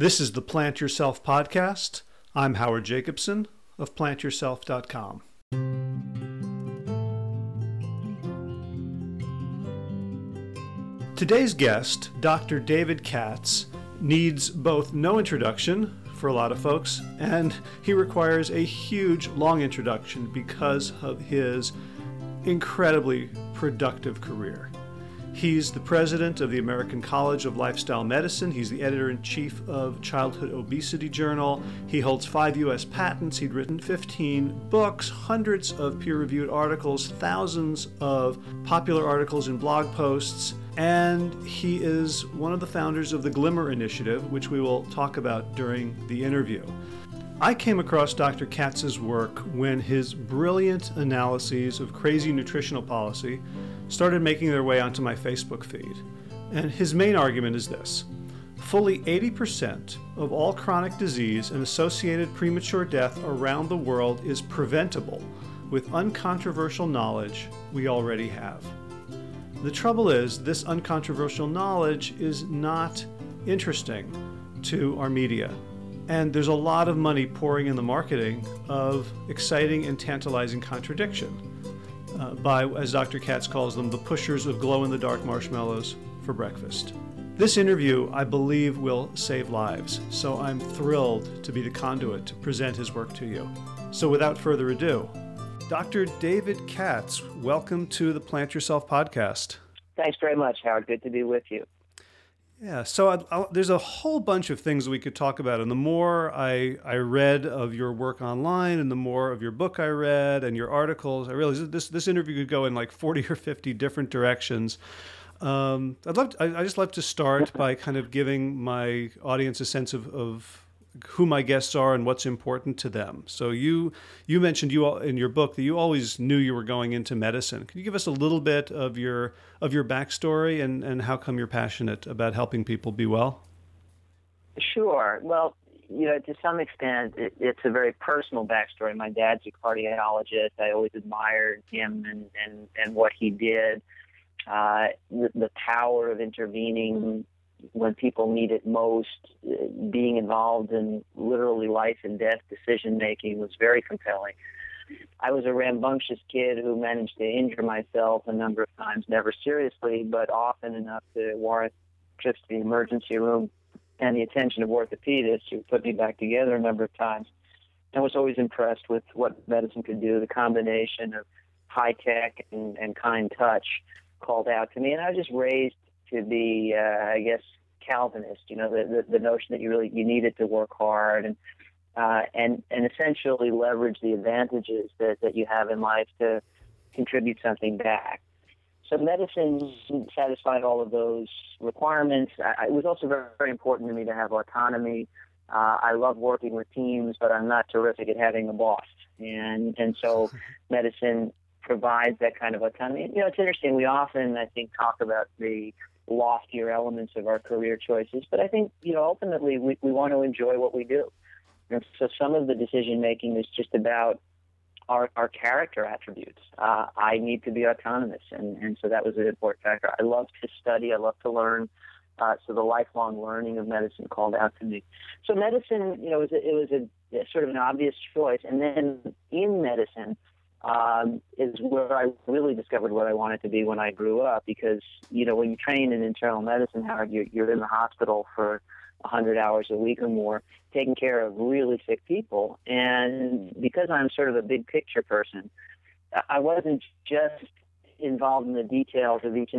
This is the Plant Yourself podcast. I'm Howard Jacobson of plantyourself.com. Today's guest, Dr. David Katz, needs both no introduction for a lot of folks, and he requires a huge, long introduction because of his incredibly productive career. He's the president of the American College of Lifestyle Medicine. He's the editor in chief of Childhood Obesity Journal. He holds five U.S. patents. He'd written 15 books, hundreds of peer reviewed articles, thousands of popular articles and blog posts. And he is one of the founders of the Glimmer Initiative, which we will talk about during the interview. I came across Dr. Katz's work when his brilliant analyses of crazy nutritional policy started making their way onto my Facebook feed. And his main argument is this fully 80% of all chronic disease and associated premature death around the world is preventable with uncontroversial knowledge we already have. The trouble is, this uncontroversial knowledge is not interesting to our media. And there's a lot of money pouring in the marketing of exciting and tantalizing contradiction uh, by, as Dr. Katz calls them, the pushers of glow in the dark marshmallows for breakfast. This interview, I believe, will save lives, so I'm thrilled to be the conduit to present his work to you. So, without further ado, Dr. David Katz, welcome to the Plant Yourself podcast. Thanks very much, Howard. Good to be with you. Yeah, so I, I, there's a whole bunch of things we could talk about, and the more I I read of your work online, and the more of your book I read and your articles, I realized this this interview could go in like 40 or 50 different directions. Um, I'd love to, I, I just love to start by kind of giving my audience a sense of, of who my guests are and what's important to them. So you you mentioned you all, in your book that you always knew you were going into medicine. Can you give us a little bit of your of your backstory and and how come you're passionate about helping people be well? Sure. Well, you know, to some extent, it, it's a very personal backstory. My dad's a cardiologist. I always admired him and and and what he did. Uh, the, the power of intervening when people need it most, uh, being involved in literally life and death decision making was very compelling. I was a rambunctious kid who managed to injure myself a number of times, never seriously, but often enough to warrant trips to the emergency room and the attention of orthopedists who put me back together a number of times. I was always impressed with what medicine could do, the combination of high tech and, and kind touch called out to me. And I was just raised to be, uh, I guess, Calvinist. You know, the, the, the notion that you really you needed to work hard and uh, and and essentially leverage the advantages that that you have in life to contribute something back. So medicine satisfied all of those requirements. I, it was also very, very important to me to have autonomy. Uh, I love working with teams, but I'm not terrific at having a boss. And and so medicine provides that kind of autonomy. You know, it's interesting. We often, I think, talk about the loftier elements of our career choices. But I think, you know, ultimately we, we want to enjoy what we do. And so some of the decision making is just about our, our character attributes. Uh, I need to be autonomous, and, and so that was an important factor. I love to study, I love to learn. Uh, so the lifelong learning of medicine called out to me. So medicine, you know, it was a, it was a, a sort of an obvious choice. And then in medicine, um, is where I really discovered what I wanted to be when I grew up. Because you know, when you train in internal medicine, Howard, you're, you're in the hospital for 100 hours a week or more, taking care of really sick people. And because I'm sort of a big picture person, I wasn't just involved in the details of each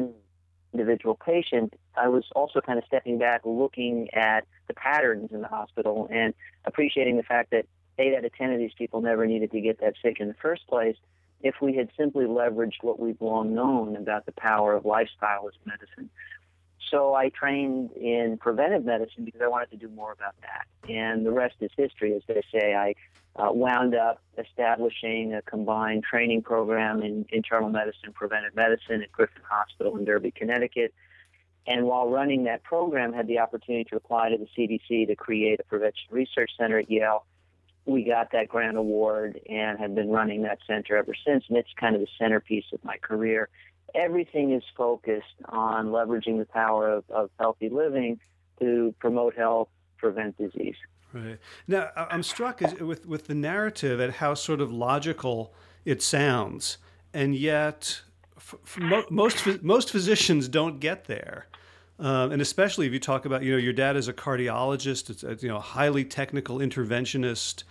individual patient. I was also kind of stepping back, looking at the patterns in the hospital and appreciating the fact that eight out of 10 of these people never needed to get that sick in the first place if we had simply leveraged what we've long known about the power of lifestyle as medicine. So I trained in preventive medicine because I wanted to do more about that. And the rest is history, as they say. I uh, wound up establishing a combined training program in internal medicine, preventive medicine at Griffin Hospital in Derby, Connecticut. And while running that program, had the opportunity to apply to the CDC to create a prevention research center at Yale we got that grant award and have been running that center ever since. And it's kind of the centerpiece of my career. Everything is focused on leveraging the power of, of healthy living to promote health, prevent disease. Right. Now, I'm struck with, with the narrative at how sort of logical it sounds, and yet most, most physicians don't get there. Um, and especially if you talk about, you know, your dad is a cardiologist, it's a, you know, highly technical interventionist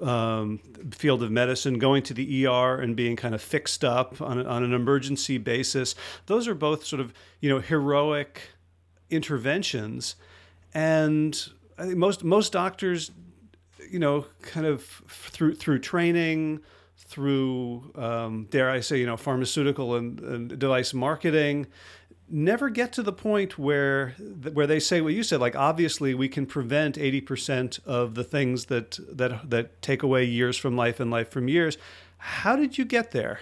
um, field of medicine, going to the ER and being kind of fixed up on, on an emergency basis. Those are both sort of, you know, heroic interventions. And I think most most doctors, you know, kind of through through training, through um, dare I say, you know, pharmaceutical and, and, device marketing, never get to the point where where they say what you said. Like obviously, we can prevent eighty percent of the things that that that take away years from life and life from years. How did you get there?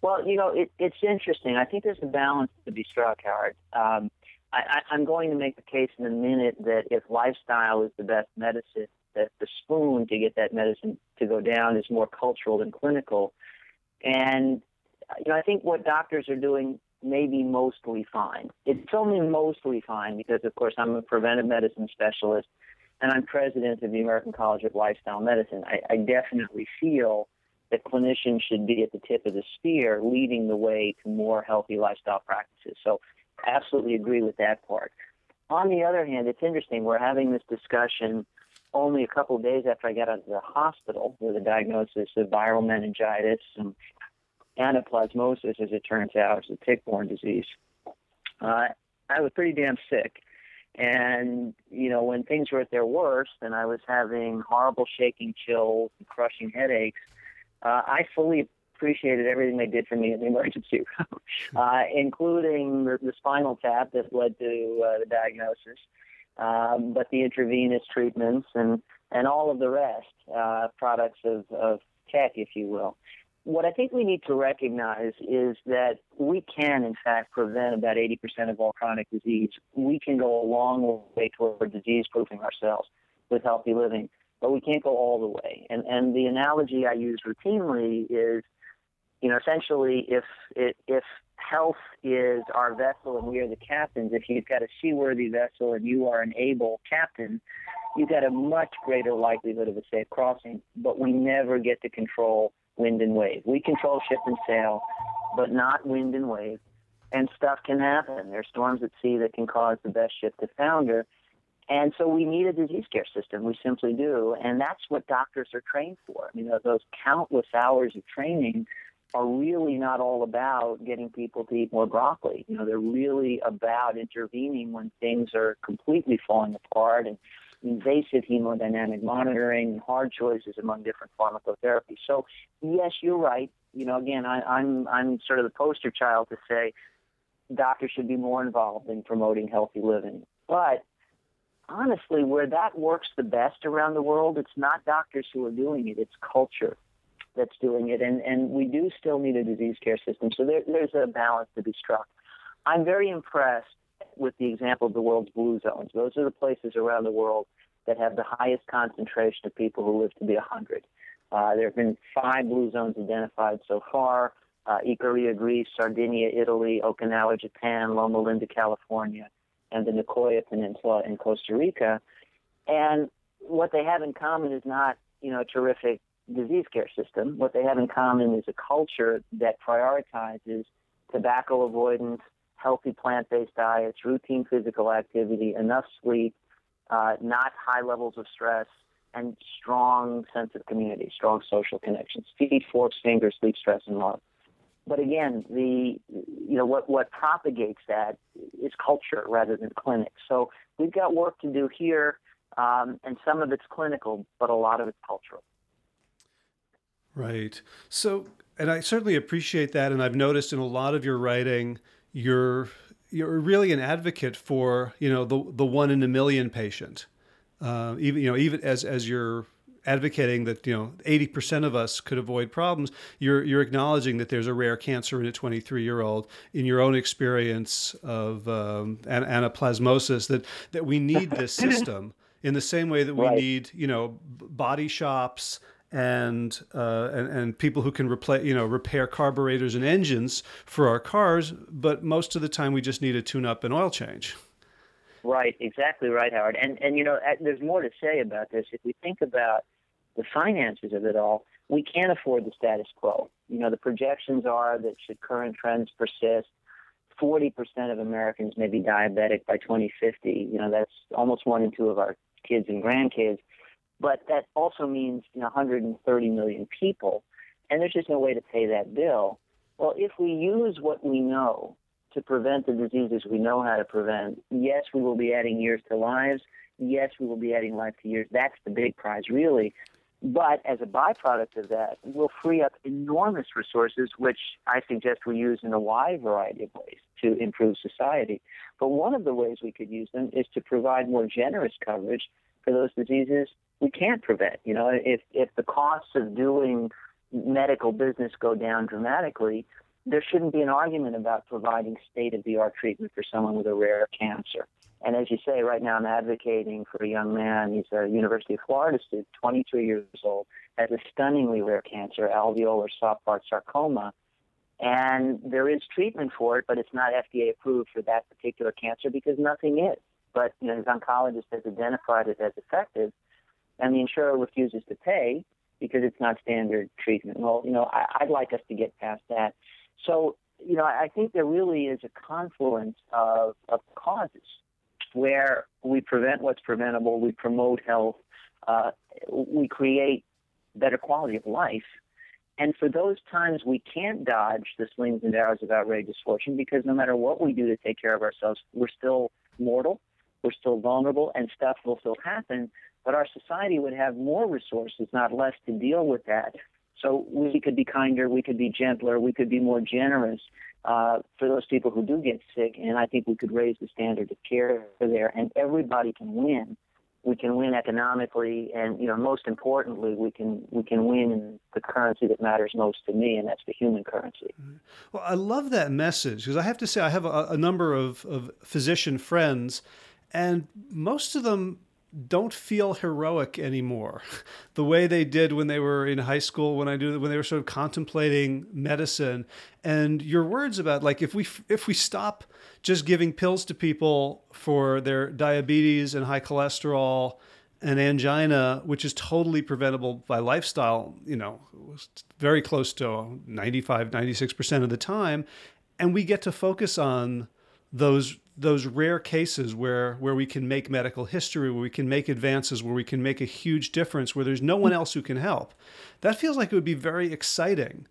Well, you know, it, it's interesting. I think there's a balance to be struck, Howard. Um, I, I'm going to make the case in a minute that if lifestyle is the best medicine, that the spoon to get that medicine to go down is more cultural than clinical. And you know, I think what doctors are doing may be mostly fine. It's only mostly fine because, of course, I'm a preventive medicine specialist and I'm president of the American College of Lifestyle Medicine. I, I definitely feel that clinicians should be at the tip of the spear, leading the way to more healthy lifestyle practices. So absolutely agree with that part. On the other hand, it's interesting. We're having this discussion only a couple of days after I got out of the hospital with a diagnosis of viral meningitis and anaplasmosis, as it turns out, is a tick-borne disease. Uh, I was pretty damn sick. And, you know, when things were at their worst and I was having horrible shaking chills and crushing headaches, uh, I fully appreciated everything they did for me in the emergency room, uh, including the, the, spinal tap that led to uh, the diagnosis, um, but the intravenous treatments and, and all of the rest, uh, products of, of tech, if you will. What I think we need to recognize is that we can, in fact, prevent about 80% of all chronic disease. We can go a long way toward disease proofing ourselves with healthy living, but we can't go all the way. And, and the analogy I use routinely is you know, essentially, if if health is our vessel and we are the captains, if you've got a seaworthy vessel and you are an able captain, you've got a much greater likelihood of a safe crossing. But we never get to control wind and wave. We control ship and sail, but not wind and wave. And stuff can happen. There's storms at sea that can cause the best ship to founder. And so we need a disease care system. We simply do. And that's what doctors are trained for. You know, those countless hours of training are really not all about getting people to eat more broccoli. You know, they're really about intervening when things are completely falling apart and invasive hemodynamic monitoring hard choices among different pharmacotherapies. So, yes, you're right. You know, again, I, I'm I'm sort of the poster child to say doctors should be more involved in promoting healthy living. But honestly, where that works the best around the world, it's not doctors who are doing it; it's culture that's doing it, and, and we do still need a disease care system. So there, there's a balance to be struck. I'm very impressed with the example of the world's blue zones. Those are the places around the world that have the highest concentration of people who live to be 100. Uh, there have been five blue zones identified so far. Uh, Ikaria, Greece, Sardinia, Italy, Okinawa, Japan, Loma Linda, California, and the Nicoya Peninsula in Costa Rica. And what they have in common is not, you know, a terrific disease care system. What they have in common is a culture that prioritizes tobacco avoidance, healthy plant based diets, routine physical activity, enough sleep, uh, not high levels of stress, and strong sense of community, strong social connections. Feet, forks, fingers, sleep, stress, and love. But again, the you know what what propagates that is culture rather than clinic. So we've got work to do here, um, and some of it's clinical, but a lot of it's cultural. Right. So, and I certainly appreciate that. And I've noticed in a lot of your writing, you're you're really an advocate for you know the the one in a million patient. Uh, even you know even as as you're advocating that you know 80% of us could avoid problems you're you're acknowledging that there's a rare cancer in a 23 year old in your own experience of um, anaplasmosis that that we need this system in the same way that we right. need you know body shops and, uh, and and people who can replace you know repair carburetors and engines for our cars, but most of the time we just need a tune-up and oil change. Right, exactly right, Howard. And and you know, there's more to say about this. If we think about the finances of it all, we can't afford the status quo. You know, the projections are that should current trends persist, 40% of Americans may be diabetic by 2050. You know, that's almost one in two of our kids and grandkids. But that also means you know, 130 million people, and there's just no way to pay that bill. Well, if we use what we know to prevent the diseases we know how to prevent, yes, we will be adding years to lives. Yes, we will be adding life to years. That's the big prize, really. But as a byproduct of that, we'll free up enormous resources, which I suggest we use in a wide variety of ways to improve society. But one of the ways we could use them is to provide more generous coverage for those diseases we can't prevent. You know, if if the costs of doing medical business go down dramatically, there shouldn't be an argument about providing state of the art treatment for someone with a rare cancer. And as you say, right now I'm advocating for a young man. He's a University of Florida student, 23 years old, has a stunningly rare cancer, alveolar soft part sarcoma. And there is treatment for it, but it's not FDA approved for that particular cancer because nothing is. But you know, his oncologist has identified it as effective, and the insurer refuses to pay because it's not standard treatment. Well, you know, I, I'd like us to get past that. So, you know, I think there really is a confluence of, of causes where we prevent what's preventable, we promote health, uh, we create better quality of life. And for those times we can't dodge the slings and arrows of outrageous fortune because no matter what we do to take care of ourselves, we're still mortal, we're still vulnerable, and stuff will still happen. But our society would have more resources, not less, to deal with that. So we could be kinder, we could be gentler, we could be more generous uh, for those people who do get sick. And I think we could raise the standard of care there, and everybody can win. We can win economically, and you know, most importantly, we can we can win in the currency that matters most to me, and that's the human currency. Well, I love that message because I have to say I have a, a number of, of physician friends, and most of them don't feel heroic anymore. The way they did when they were in high school when i do when they were sort of contemplating medicine and your words about like if we if we stop just giving pills to people for their diabetes and high cholesterol and angina which is totally preventable by lifestyle you know very close to 95 96% of the time and we get to focus on those those rare cases where where we can make medical history, where we can make advances, where we can make a huge difference, where there's no one else who can help. That feels like it would be very exciting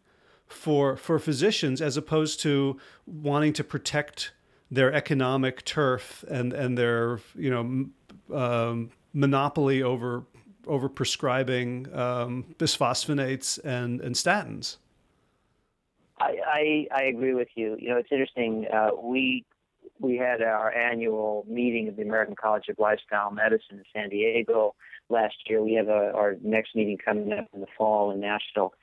for for physicians as opposed to wanting to protect their economic turf and and their you know um, monopoly over over prescribing um, bisphosphonates and and statins. I, I, I agree with you. You know, it's interesting. Uh, we we had our annual meeting of the American College of Lifestyle Medicine in San Diego last year. We have a, our next meeting coming up in the fall in Nashville.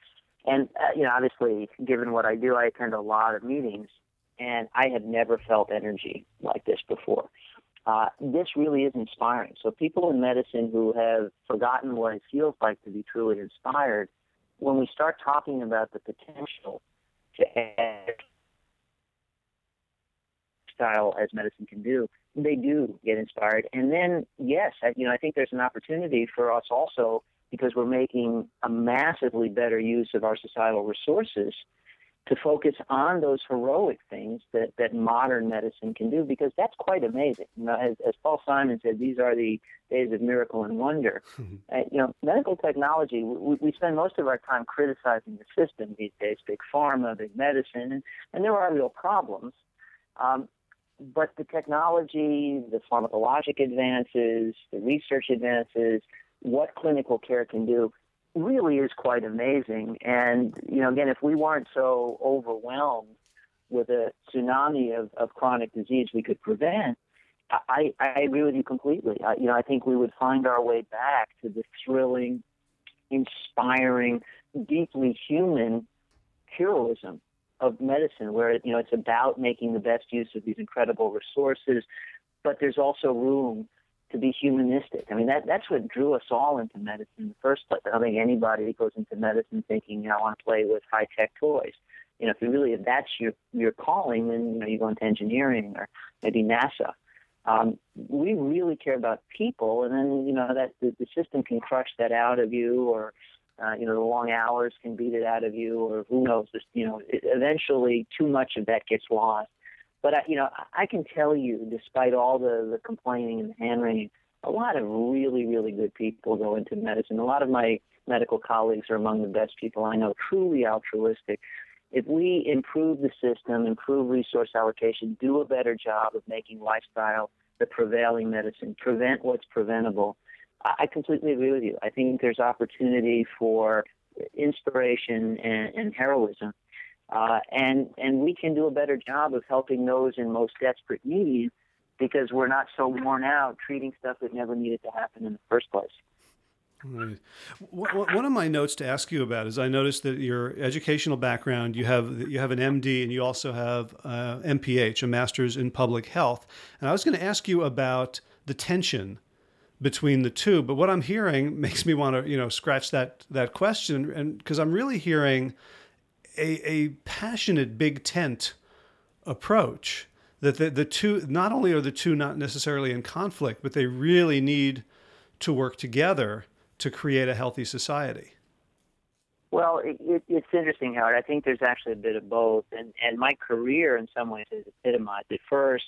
And, uh, you know, obviously, given what I do, I attend a lot of meetings, and I have never felt energy like this before. Uh, this really is inspiring. So, people in medicine who have forgotten what it feels like to be truly inspired, when we start talking about the potential to add style as medicine can do, they do get inspired. And then, yes, I, you know, I think there's an opportunity for us also because we're making a massively better use of our societal resources to focus on those heroic things that, that modern medicine can do because that's quite amazing. You know, as, as Paul Simon said, these are the days of miracle and wonder. uh, you know, medical technology, we, we spend most of our time criticizing the system these days, big pharma, big medicine, and, and there are real problems. Um, but the technology, the pharmacologic advances, the research advances, what clinical care can do really is quite amazing. And, you know, again, if we weren't so overwhelmed with a tsunami of, of chronic disease we could prevent, I, I agree with you completely. I, you know, I think we would find our way back to the thrilling, inspiring, deeply human heroism of medicine, where you know it's about making the best use of these incredible resources, but there's also room to be humanistic. I mean, that that's what drew us all into medicine in the first place. I don't think anybody goes into medicine thinking, you know, I want to play with high tech toys. You know, if you really if that's your your calling, then you know you go into engineering or maybe NASA. Um, we really care about people, and then you know that the, the system can crush that out of you, or uh, you know the long hours can beat it out of you, or who knows? Just, you know, it, eventually too much of that gets lost. But I, you know, I can tell you, despite all the the complaining and the hand wringing, a lot of really, really good people go into medicine. A lot of my medical colleagues are among the best people I know, truly altruistic. If we improve the system, improve resource allocation, do a better job of making lifestyle the prevailing medicine, prevent what's preventable, I completely agree with you. I think there's opportunity for inspiration and, and heroism. Uh, and and we can do a better job of helping those in most desperate need because we're not so worn out treating stuff that never needed to happen in the first place. Right. One of my notes to ask you about is I noticed that your educational background you have you have an MD and you also have uh, MPH, a Master's in Public Health. And I was going to ask you about the tension between the two, but what I'm hearing makes me want to you know scratch that that question, and because I'm really hearing a, a passionate big tent approach that the, the two not only are the two not necessarily in conflict, but they really need to work together to create a healthy society? Well, it, it, it's interesting, Howard. I think there's actually a bit of both, and and my career in some ways is epitomized. At first,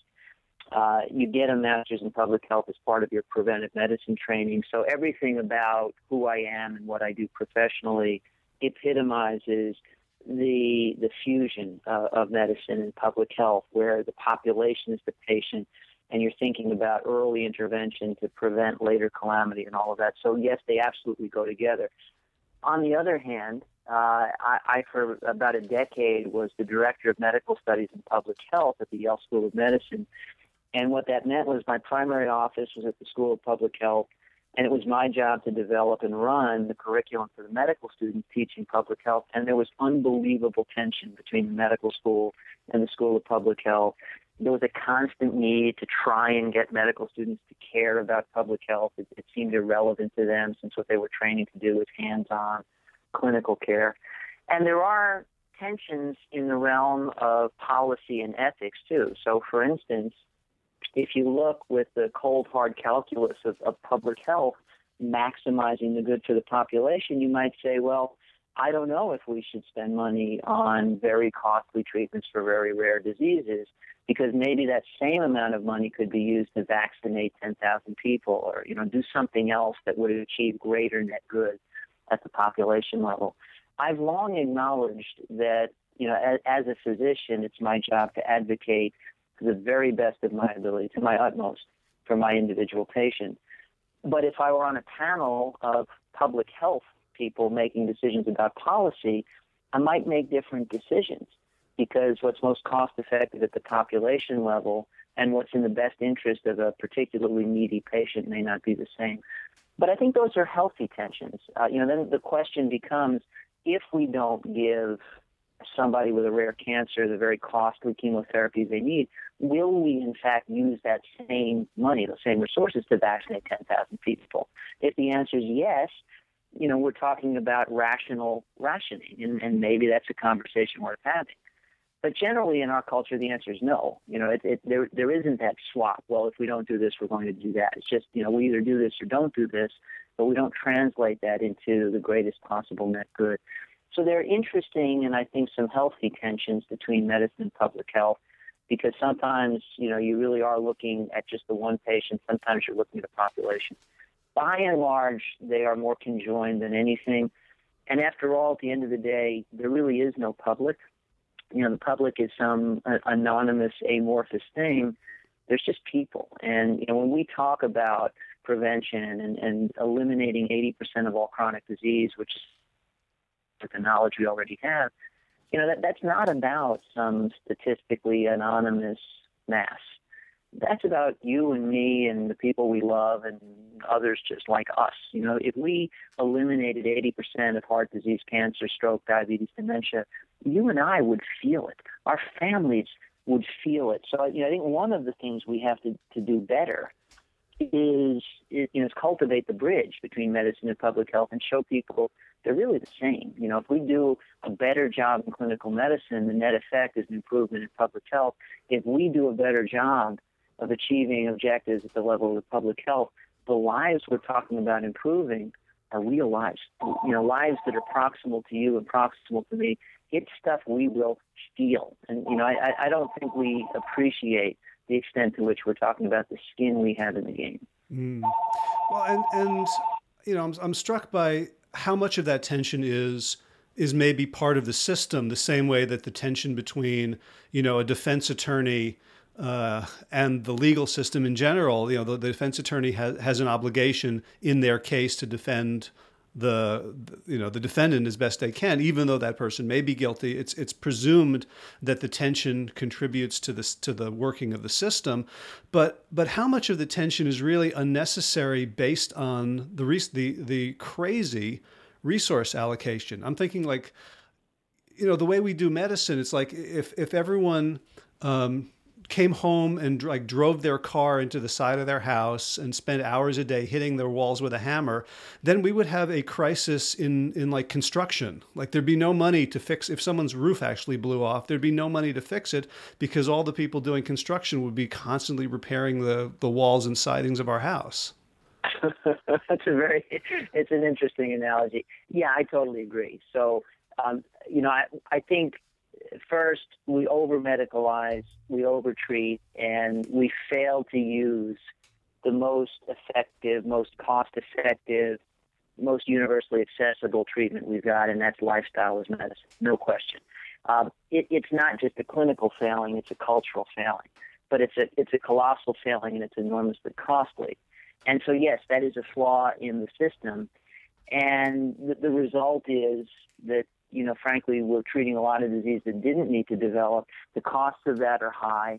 uh, you get a master's in public health as part of your preventive medicine training, so everything about who I am and what I do professionally epitomizes the the fusion uh, of medicine and public health, where the population is the patient and you're thinking about early intervention to prevent later calamity and all of that. So, yes, they absolutely go together. On the other hand, uh, I, I, for about a decade, was the director of medical studies and public health at the Yale School of Medicine. And what that meant was my primary office was at the School of Public Health, and it was my job to develop and run the curriculum for the medical students teaching public health. And there was unbelievable tension between the medical school and the School of Public Health there was a constant need to try and get medical students to care about public health. It, it seemed irrelevant to them since what they were training to do was hands-on clinical care. And there are tensions in the realm of policy and ethics too. So, for instance, if you look with the cold hard calculus of, of public health, maximizing the good for the population, you might say, well, I don't know if we should spend money on very costly treatments for very rare diseases because maybe that same amount of money could be used to vaccinate 10,000 people or you know do something else that would achieve greater net good at the population level. I've long acknowledged that you know as, as a physician it's my job to advocate to the very best of my ability to my utmost for my individual patient. But if I were on a panel of public health people making decisions about policy, I might make different decisions because what's most cost effective at the population level and what's in the best interest of a particularly needy patient may not be the same. But I think those are healthy tensions. Uh, you know, then the question becomes if we don't give somebody with a rare cancer the very costly chemotherapy they need, will we in fact use that same money, the same resources to vaccinate 10,000 people? If the answer is yes, you know, we're talking about rational rationing, and, and maybe that's a conversation worth having. But generally, in our culture, the answer is no. You know, it, it, there there isn't that swap. Well, if we don't do this, we're going to do that. It's just you know we either do this or don't do this, but we don't translate that into the greatest possible net good. So there are interesting and I think some healthy tensions between medicine and public health, because sometimes you know you really are looking at just the one patient. Sometimes you're looking at a population. By and large, they are more conjoined than anything. And after all, at the end of the day, there really is no public you know the public is some uh, anonymous amorphous thing there's just people and you know when we talk about prevention and, and eliminating 80% of all chronic disease which is the knowledge we already have you know that that's not about some statistically anonymous mass that's about you and me and the people we love and others just like us. You know, if we eliminated 80% of heart disease, cancer, stroke, diabetes, dementia, you and I would feel it. Our families would feel it. So, you know, I think one of the things we have to, to do better is, is you know, is cultivate the bridge between medicine and public health and show people they're really the same. You know, if we do a better job in clinical medicine, the net effect is an improvement in public health. If we do a better job of achieving objectives at the level of public health, the lives we're talking about improving are real lives. You know, lives that are proximal to you and proximal to me. It's stuff we will feel. And, you know, I, I don't think we appreciate the extent to which we're talking about the skin we have in the game. Mm. Well, and, and, you know, I'm, I'm struck by how much of that tension is is maybe part of the system, the same way that the tension between, you know, a defense attorney uh, and the legal system in general, you know, the, the, defense attorney has, has an obligation in their case to defend the, you know the defendant as best they can, even though that person may be guilty. It's it's presumed that the tension contributes to this to the working of the system, but but how much of the tension is really unnecessary based on the the the crazy resource allocation? I'm thinking like, you know, the way we do medicine. It's like if if everyone um, came home and like drove their car into the side of their house and spent hours a day hitting their walls with a hammer, then we would have a crisis in in like construction. Like there'd be no money to fix if someone's roof actually blew off, there'd be no money to fix it because all the people doing construction would be constantly repairing the the walls and sidings of our house. That's a very it's an interesting analogy. Yeah, I totally agree. So um, you know, I I think first, we over medicalize, we over treat, and we fail to use the most effective, most cost effective, most universally accessible treatment we've got, and that's lifestyle as medicine, no question. Um, it, it's not just a clinical failing, it's a cultural failing. But it's a, it's a colossal failing and it's enormously costly. And so, yes, that is a flaw in the system. And the, the result is that you know, frankly, we're treating a lot of disease that didn't need to develop. The costs of that are high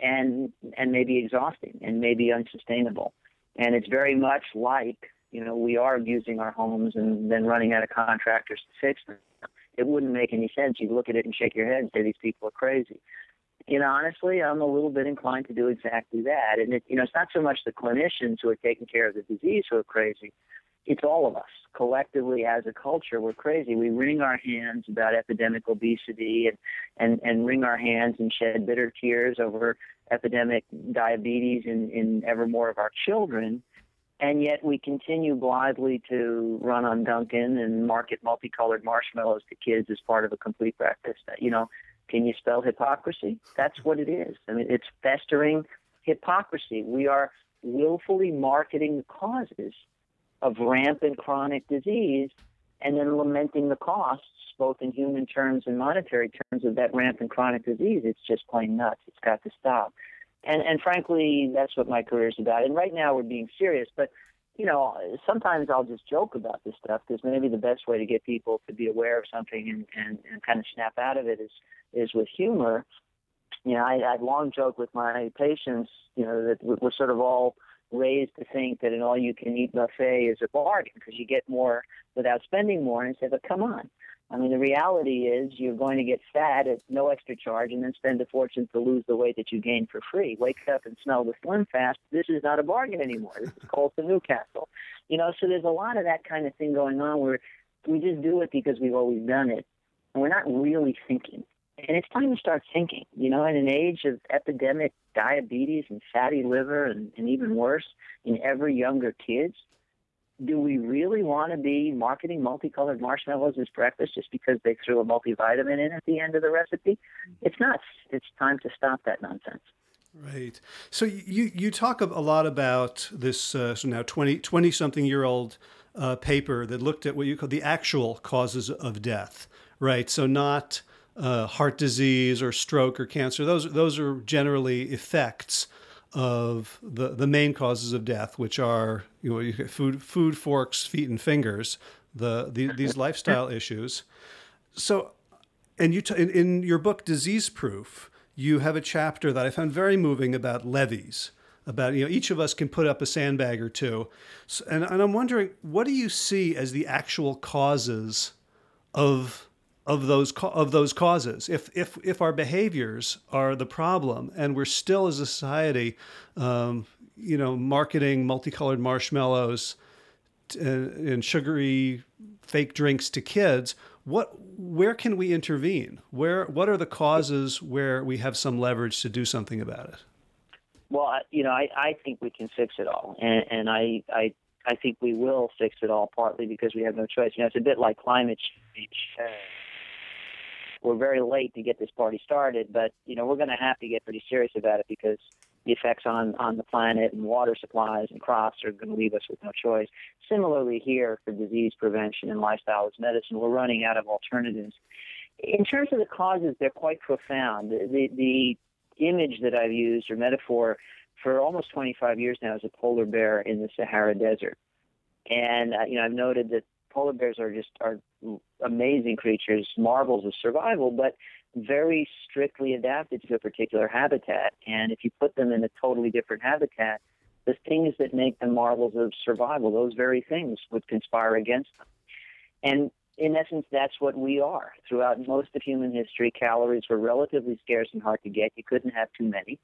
and and maybe exhausting and maybe unsustainable. And it's very much like, you know, we are using our homes and then running out of contractors to fix them. It wouldn't make any sense. You look at it and shake your head and say these people are crazy. Know, honestly, I'm a little bit inclined to do exactly that. And it, you know, it's not so much the clinicians who are taking care of the disease who are crazy, it's all of us collectively as a culture. We're crazy. We wring our hands about epidemic obesity and, and, and wring our hands and shed bitter tears over epidemic diabetes in, in ever more of our children. And yet we continue blithely to run on Dunkin' and market multicolored marshmallows to kids as part of a complete breakfast. You know, can you spell hypocrisy? That's what it is. I mean, it's festering hypocrisy. We are willfully marketing the causes of rampant chronic disease and then lamenting the costs, both in human terms and monetary terms, of that rampant chronic disease. It's just plain nuts. It's got to stop. And, and frankly, that's what my career is about. And right now we're being serious, but you know, sometimes I'll just joke about this stuff because maybe the best way to get people to be aware of something and, and, and kind of snap out of it is is with humor. You know, I, I've long joked with my patients, you know, that we're sort of all raised to think that an all-you-can-eat buffet is a bargain because you get more without spending more. And I say, but come on. I mean, the reality is you're going to get fat at no extra charge and then spend a fortune to lose the weight that you gained for free. Wake up and smell the Slim Fast. This is not a bargain anymore. This is Colson Newcastle. You know, so there's a lot of that kind of thing going on where we just do it because we've always done it. And we're not really thinking. And it's time to start thinking. You know, in an age of epidemic diabetes and fatty liver and, and even worse in ever younger kids, do we really want to be marketing multicolored marshmallows as breakfast just because they threw a multivitamin in at the end of the recipe? It's nuts. It's time to stop that nonsense. Right. So you you talk a lot about this uh, so now 20, 20 something year old uh, paper that looked at what you call the actual causes of death. Right. So not uh, heart disease or stroke or cancer. Those those are generally effects of the the main causes of death, which are you know food food forks, feet and fingers. The, the these lifestyle issues. So, and you t- in, in your book Disease Proof, you have a chapter that I found very moving about levees about you know each of us can put up a sandbag or two so, and, and i'm wondering what do you see as the actual causes of of those of those causes. If if if our behaviors are the problem, and we're still as a society, um, you know, marketing multicolored marshmallows and, and sugary fake drinks to kids, what where can we intervene? Where what are the causes where we have some leverage to do something about it? Well, you know, I, I think we can fix it all, and, and I, I I think we will fix it all partly because we have no choice. You know, it's a bit like climate change. We're very late to get this party started, but you know, we're going to have to get pretty serious about it because the effects on on the planet and water supplies and crops are going to leave us with no choice. Similarly, here for disease prevention and lifestyle as medicine, we're running out of alternatives. In terms of the causes, they're quite profound. The the image that I've used or metaphor for almost 25 years now is a polar bear in the Sahara Desert. And uh, you know, I've noted that polar bears are just are amazing creatures, marvels of survival, but very strictly adapted to a particular habitat. And if you put them in a totally different habitat, the things that make them marvels of survival, those very things would conspire against them. And in essence, that's what we are. Throughout most of human history, calories were relatively scarce and hard to get. You couldn't have too many.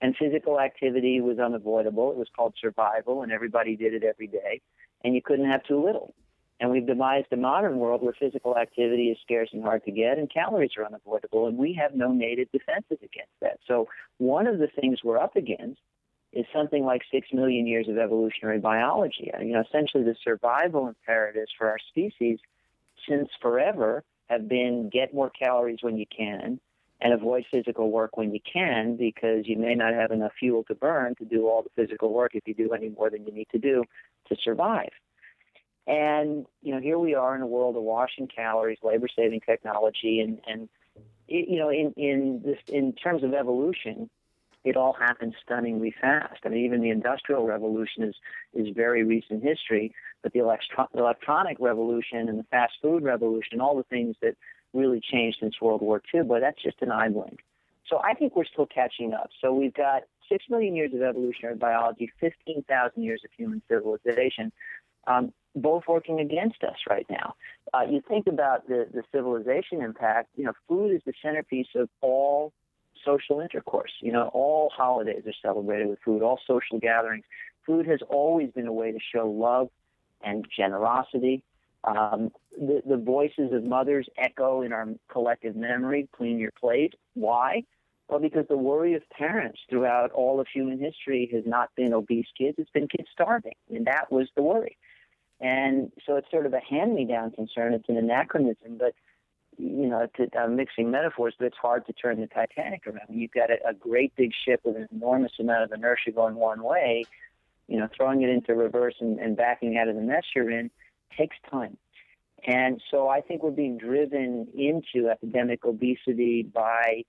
And physical activity was unavoidable. It was called survival, and everybody did it every day. And you couldn't have too little. And we've devised a modern world where physical activity is scarce and hard to get, and calories are unavoidable, and we have no native defenses against that. So, one of the things we're up against is something like six million years of evolutionary biology. You know, essentially, the survival imperatives for our species since forever have been get more calories when you can, and avoid physical work when you can because you may not have enough fuel to burn to do all the physical work if you do any more than you need to do to survive. And you know, here we are in a world of washing calories, labor-saving technology, and and you know, in in this in terms of evolution, it all happened stunningly fast. I mean, even the industrial revolution is is very recent history, but the electro- electronic revolution and the fast food revolution, all the things that really changed since World War II, but that's just an eye blink. So I think we're still catching up. So we've got six million years of evolutionary biology, 15,000 years of human civilization, um, both working against us right now. Uh, you think about the, the civilization impact, you know, food is the centerpiece of all social intercourse. You know, all holidays are celebrated with food, all social gatherings. Food has always been a way to show love and generosity um, the, the voices of mothers echo in our collective memory clean your plate. Why? Well, because the worry of parents throughout all of human history has not been obese kids, it's been kids starving. And that was the worry. And so it's sort of a hand me down concern. It's an anachronism, but you know, to, I'm mixing metaphors, but it's hard to turn the Titanic around. You've got a, a great big ship with an enormous amount of inertia going one way, you know, throwing it into reverse and, and backing out of the mess you're in takes time. And so I think we're being driven into epidemic obesity by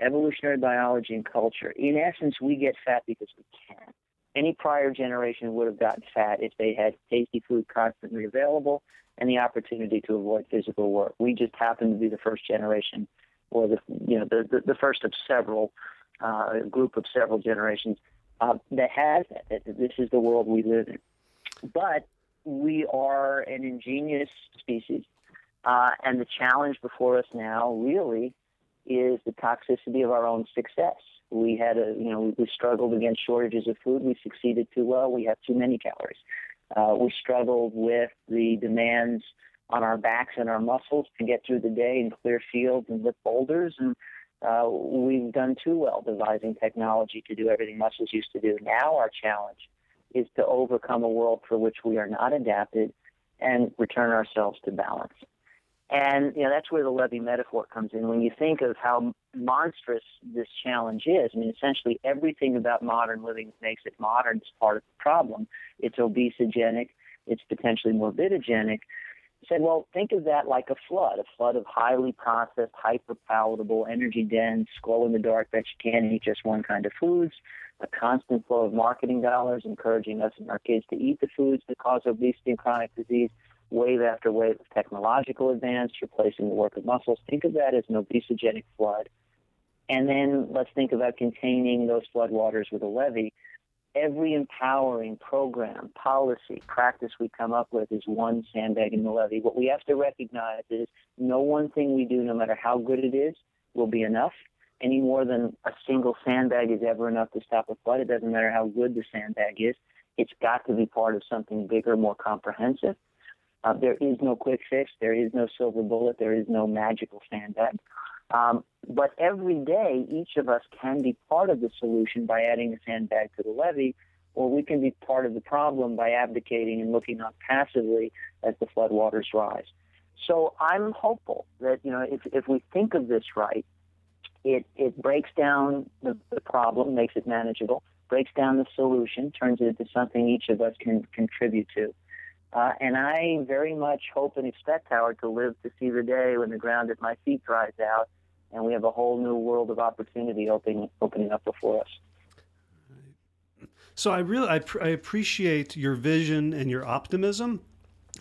evolutionary biology and culture. In essence, we get fat because we can. Any prior generation would have gotten fat if they had tasty food constantly available and the opportunity to avoid physical work. We just happen to be the first generation, or the you know the the, the first of several uh, group of several generations uh, that has that. This is the world we live in. But we are an ingenious species. Uh, and the challenge before us now really is the toxicity of our own success. We had a, you know, we struggled against shortages of food. We succeeded too well. We have too many calories. Uh, we struggled with the demands on our backs and our muscles to get through the day and clear fields and lift boulders. And uh, we've done too well devising technology to do everything muscles used to do. Now our challenge is to overcome a world for which we are not adapted and return ourselves to balance. And you know that's where the levee metaphor comes in. When you think of how monstrous this challenge is, I mean, essentially everything about modern living makes it modern is part of the problem. It's obesogenic, it's potentially morbidogenic. Said, well, think of that like a flood, a flood of highly processed, hyper palatable, energy dense, glow in the dark that you can't eat just one kind of foods, a constant flow of marketing dollars encouraging us and our kids to eat the foods that cause obesity and chronic disease, wave after wave of technological advance, replacing the work of muscles. Think of that as an obesogenic flood. And then let's think about containing those floodwaters with a levee. Every empowering program, policy, practice we come up with is one sandbag in the levee. What we have to recognize is no one thing we do, no matter how good it is, will be enough any more than a single sandbag is ever enough to stop a flood. It doesn't matter how good the sandbag is. It's got to be part of something bigger, more comprehensive. Uh, there is no quick fix. There is no silver bullet. There is no magical sandbag. Um, but every day, each of us can be part of the solution by adding a sandbag to the levee, or we can be part of the problem by abdicating and looking on passively as the floodwaters rise. So I'm hopeful that you know if if we think of this right, it it breaks down the, the problem, makes it manageable, breaks down the solution, turns it into something each of us can contribute to. Uh, and I very much hope and expect Howard to live to see the day when the ground at my feet dries out, and we have a whole new world of opportunity opening opening up before us. So I really I, I appreciate your vision and your optimism,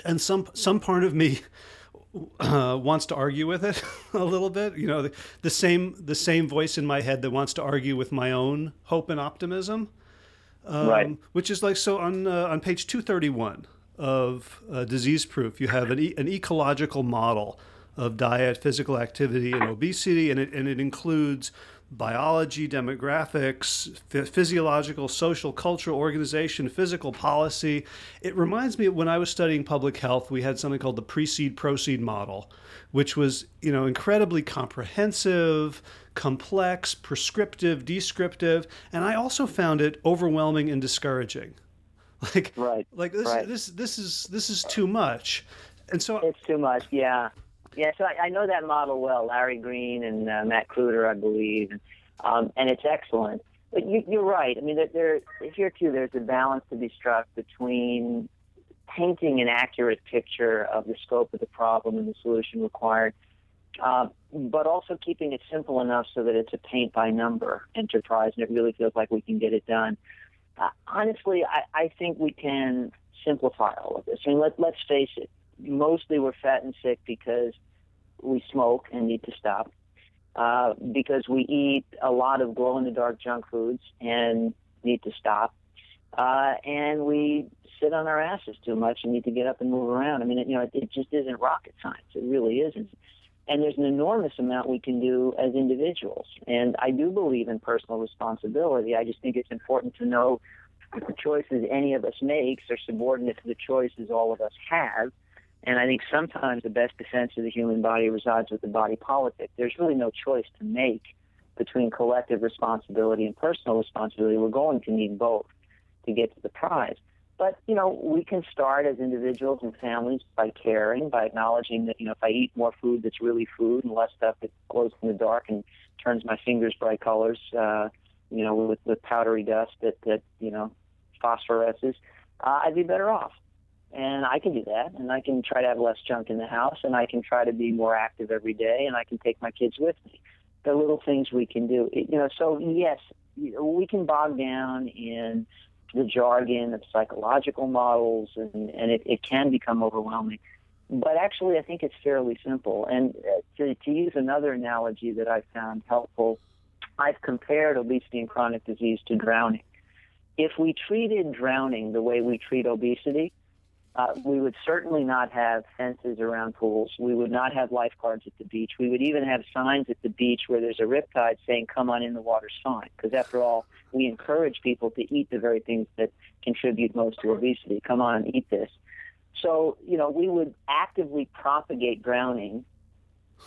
and some some part of me uh, wants to argue with it a little bit. You know, the, the, same the same voice in my head that wants to argue with my own hope and optimism. Um, right. Which is like so on uh, on page two thirty one of uh, disease proof, you have an, e- an ecological model of diet, physical activity, and obesity, and it and it includes biology, demographics, physiological, social, cultural organization, physical policy. It reminds me when I was studying public health, we had something called the precede proceed model, which was, you know, incredibly comprehensive, complex, prescriptive, descriptive, and I also found it overwhelming and discouraging. Like right. like this right. this this is this is too much. And so It's too much, yeah. Yeah, so I, I know that model well. Larry Green and uh, Matt Kruder, I believe, and, um, and it's excellent. But you, you're right. I mean, there, there here too. There's a balance to be struck between painting an accurate picture of the scope of the problem and the solution required, uh, but also keeping it simple enough so that it's a paint by number enterprise and it really feels like we can get it done. Uh, honestly, I, I think we can simplify all of this. I mean, let, let's face it mostly we're fat and sick because we smoke and need to stop. Uh, because we eat a lot of glow in the dark junk foods and need to stop. Uh, and we sit on our asses too much and need to get up and move around. I mean, it, you know, it, it just isn't rocket science. It really isn't. And there's an enormous amount we can do as individuals. And I do believe in personal responsibility. I just think it's important to know that the choices any of us makes are subordinate to the choices all of us have and I think sometimes the best defense of the human body resides with the body politic. There's really no choice to make between collective responsibility and personal responsibility. We're going to need both to get to the prize. But, you know, we can start as individuals and families by caring, by acknowledging that, you know, if I eat more food that's really food and less stuff that glows in the dark and turns my fingers bright colors, uh, you know, with, with powdery dust that, that, you know, phosphoresces, uh, I'd be better off and I can do that, and I can try to have less junk in the house, and I can try to be more active every day, and I can take my kids with me. The little things we can do, you know. So yes, we can bog down in the jargon of psychological models, and, and it, it can become overwhelming. But actually, I think it's fairly simple. And uh, to, to use another analogy that I found helpful, I've compared obesity and chronic disease to drowning. If we treated drowning the way we treat obesity, uh, we would certainly not have fences around pools. We would not have lifeguards at the beach. We would even have signs at the beach where there's a riptide saying, come on in, the water's fine. Because after all, we encourage people to eat the very things that contribute most to obesity. Come on, eat this. So, you know, we would actively propagate drowning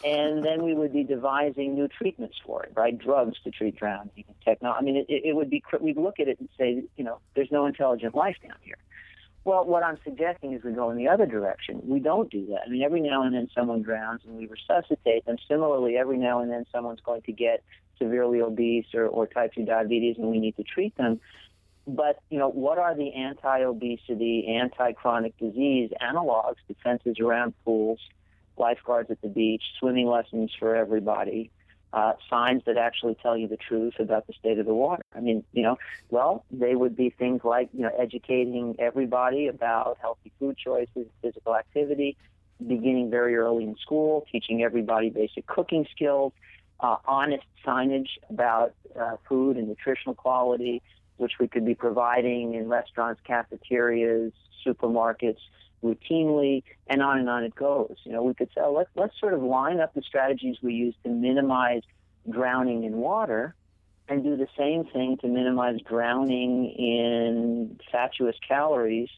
and then we would be devising new treatments for it, right? Drugs to treat drowning, technology. I mean, it, it would be, we'd look at it and say, you know, there's no intelligent life down here. Well, what I'm suggesting is we go in the other direction. We don't do that. I mean, every now and then someone drowns and we resuscitate them. Similarly, every now and then someone's going to get severely obese or, or type 2 diabetes and we need to treat them. But, you know, what are the anti obesity, anti chronic disease analogs, defenses around pools, lifeguards at the beach, swimming lessons for everybody, uh, signs that actually tell you the truth about the state of the water. I mean, you know, well, they would be things like, you know, educating everybody about healthy food choices, physical activity, beginning very early in school, teaching everybody basic cooking skills, uh, honest signage about uh, food and nutritional quality, which we could be providing in restaurants, cafeterias, supermarkets, routinely, and on and on it goes. You know, we could say, oh, let's, let's sort of line up the strategies we use to minimize drowning in water and do the same thing to minimize drowning in fatuous calories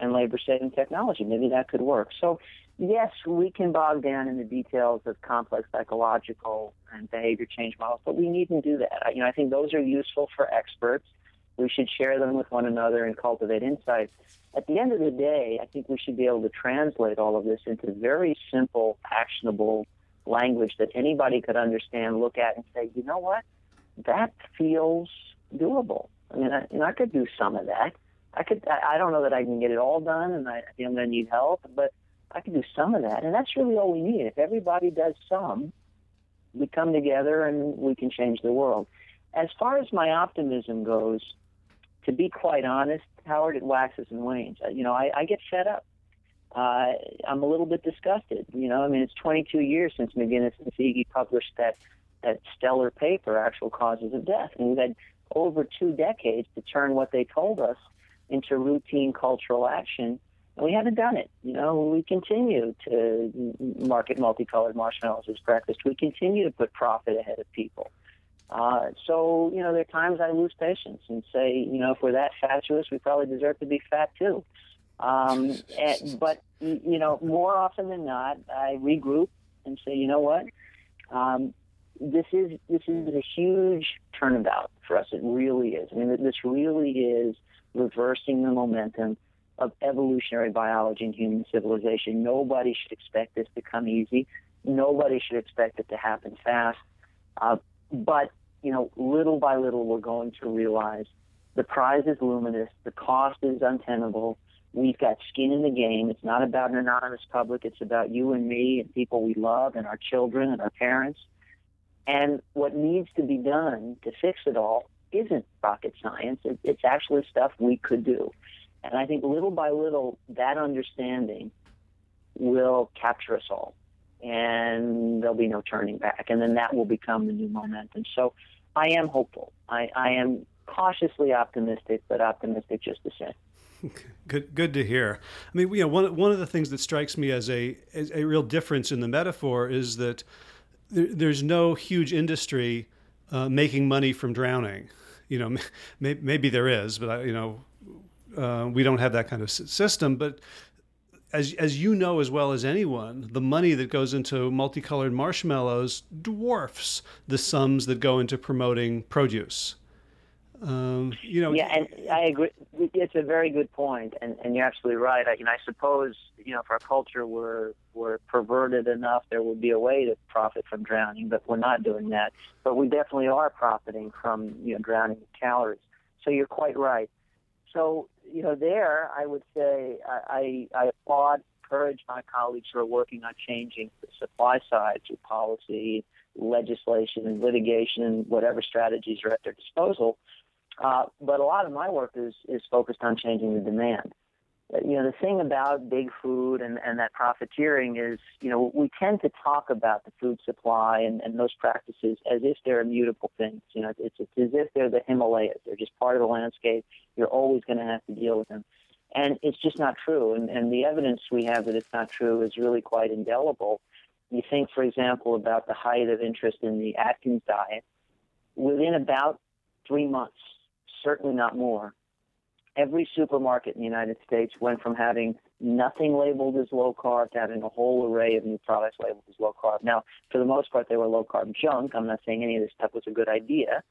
and labor saving technology. Maybe that could work. So, yes, we can bog down in the details of complex psychological and behavior change models, but we needn't do that. You know, I think those are useful for experts. We should share them with one another and cultivate insights. At the end of the day, I think we should be able to translate all of this into very simple, actionable language that anybody could understand, look at, and say, you know what? That feels doable. I mean, I, you know, I could do some of that. I could. I, I don't know that I can get it all done, and I, I I'm going to need help, but I can do some of that, and that's really all we need. If everybody does some, we come together and we can change the world. As far as my optimism goes, to be quite honest, Howard, it waxes and wanes. You know, I, I get fed up. Uh, I'm a little bit disgusted. You know, I mean, it's 22 years since McGinnis and Foege published that that stellar paper, Actual Causes of Death, and we've had over two decades to turn what they told us into routine cultural action, and we haven't done it. You know, we continue to market multicolored marshmallows as breakfast. We continue to put profit ahead of people. Uh, so, you know, there are times I lose patience and say, you know, if we're that fatuous, we probably deserve to be fat too. Um, and, but, you know, more often than not, I regroup and say, you know what? Um, this is this is a huge turnabout for us. It really is. I mean, this really is reversing the momentum of evolutionary biology and human civilization. Nobody should expect this to come easy. Nobody should expect it to happen fast. Uh, but you know, little by little, we're going to realize the prize is luminous, the cost is untenable. We've got skin in the game. It's not about an anonymous public. It's about you and me and people we love and our children and our parents. And what needs to be done to fix it all isn't rocket science. It's actually stuff we could do. And I think little by little, that understanding will capture us all and there'll be no turning back. And then that will become the new momentum. So I am hopeful. I, I am cautiously optimistic, but optimistic just the same. Good, good to hear. I mean, you know, one one of the things that strikes me as a as a real difference in the metaphor is that there, there's no huge industry uh, making money from drowning. You know, may, maybe there is, but I, you know, uh, we don't have that kind of system. But as as you know as well as anyone, the money that goes into multicolored marshmallows dwarfs the sums that go into promoting produce. Um, you know, yeah, and I agree. It's a very good point, and, and you're absolutely right. I, and I suppose you know, if our culture were were perverted enough, there would be a way to profit from drowning, but we're not doing that. But we definitely are profiting from you know drowning calories. So you're quite right. So you know, there I would say I, I, applaud, encourage my colleagues who are working on changing the supply side through policy, legislation, and litigation, whatever strategies are at their disposal. Uh, but a lot of my work is is focused on changing the demand you know, the thing about big food and, and that profiteering is, you know, we tend to talk about the food supply and, and those practices as if they're immutable things. You know, it's, it's as if they're the Himalayas. They're just part of the landscape. You're always going to have to deal with them. And it's just not true. And, and the evidence we have that it's not true is really quite indelible. You think, for example, about the height of interest in the Atkins diet. Within about three months, certainly not more, every supermarket in the United States went from having nothing labeled as low carb to having a whole array of new products labeled as low carb. Now, for the most part, they were low carb junk. I'm not saying any of this stuff was a good idea.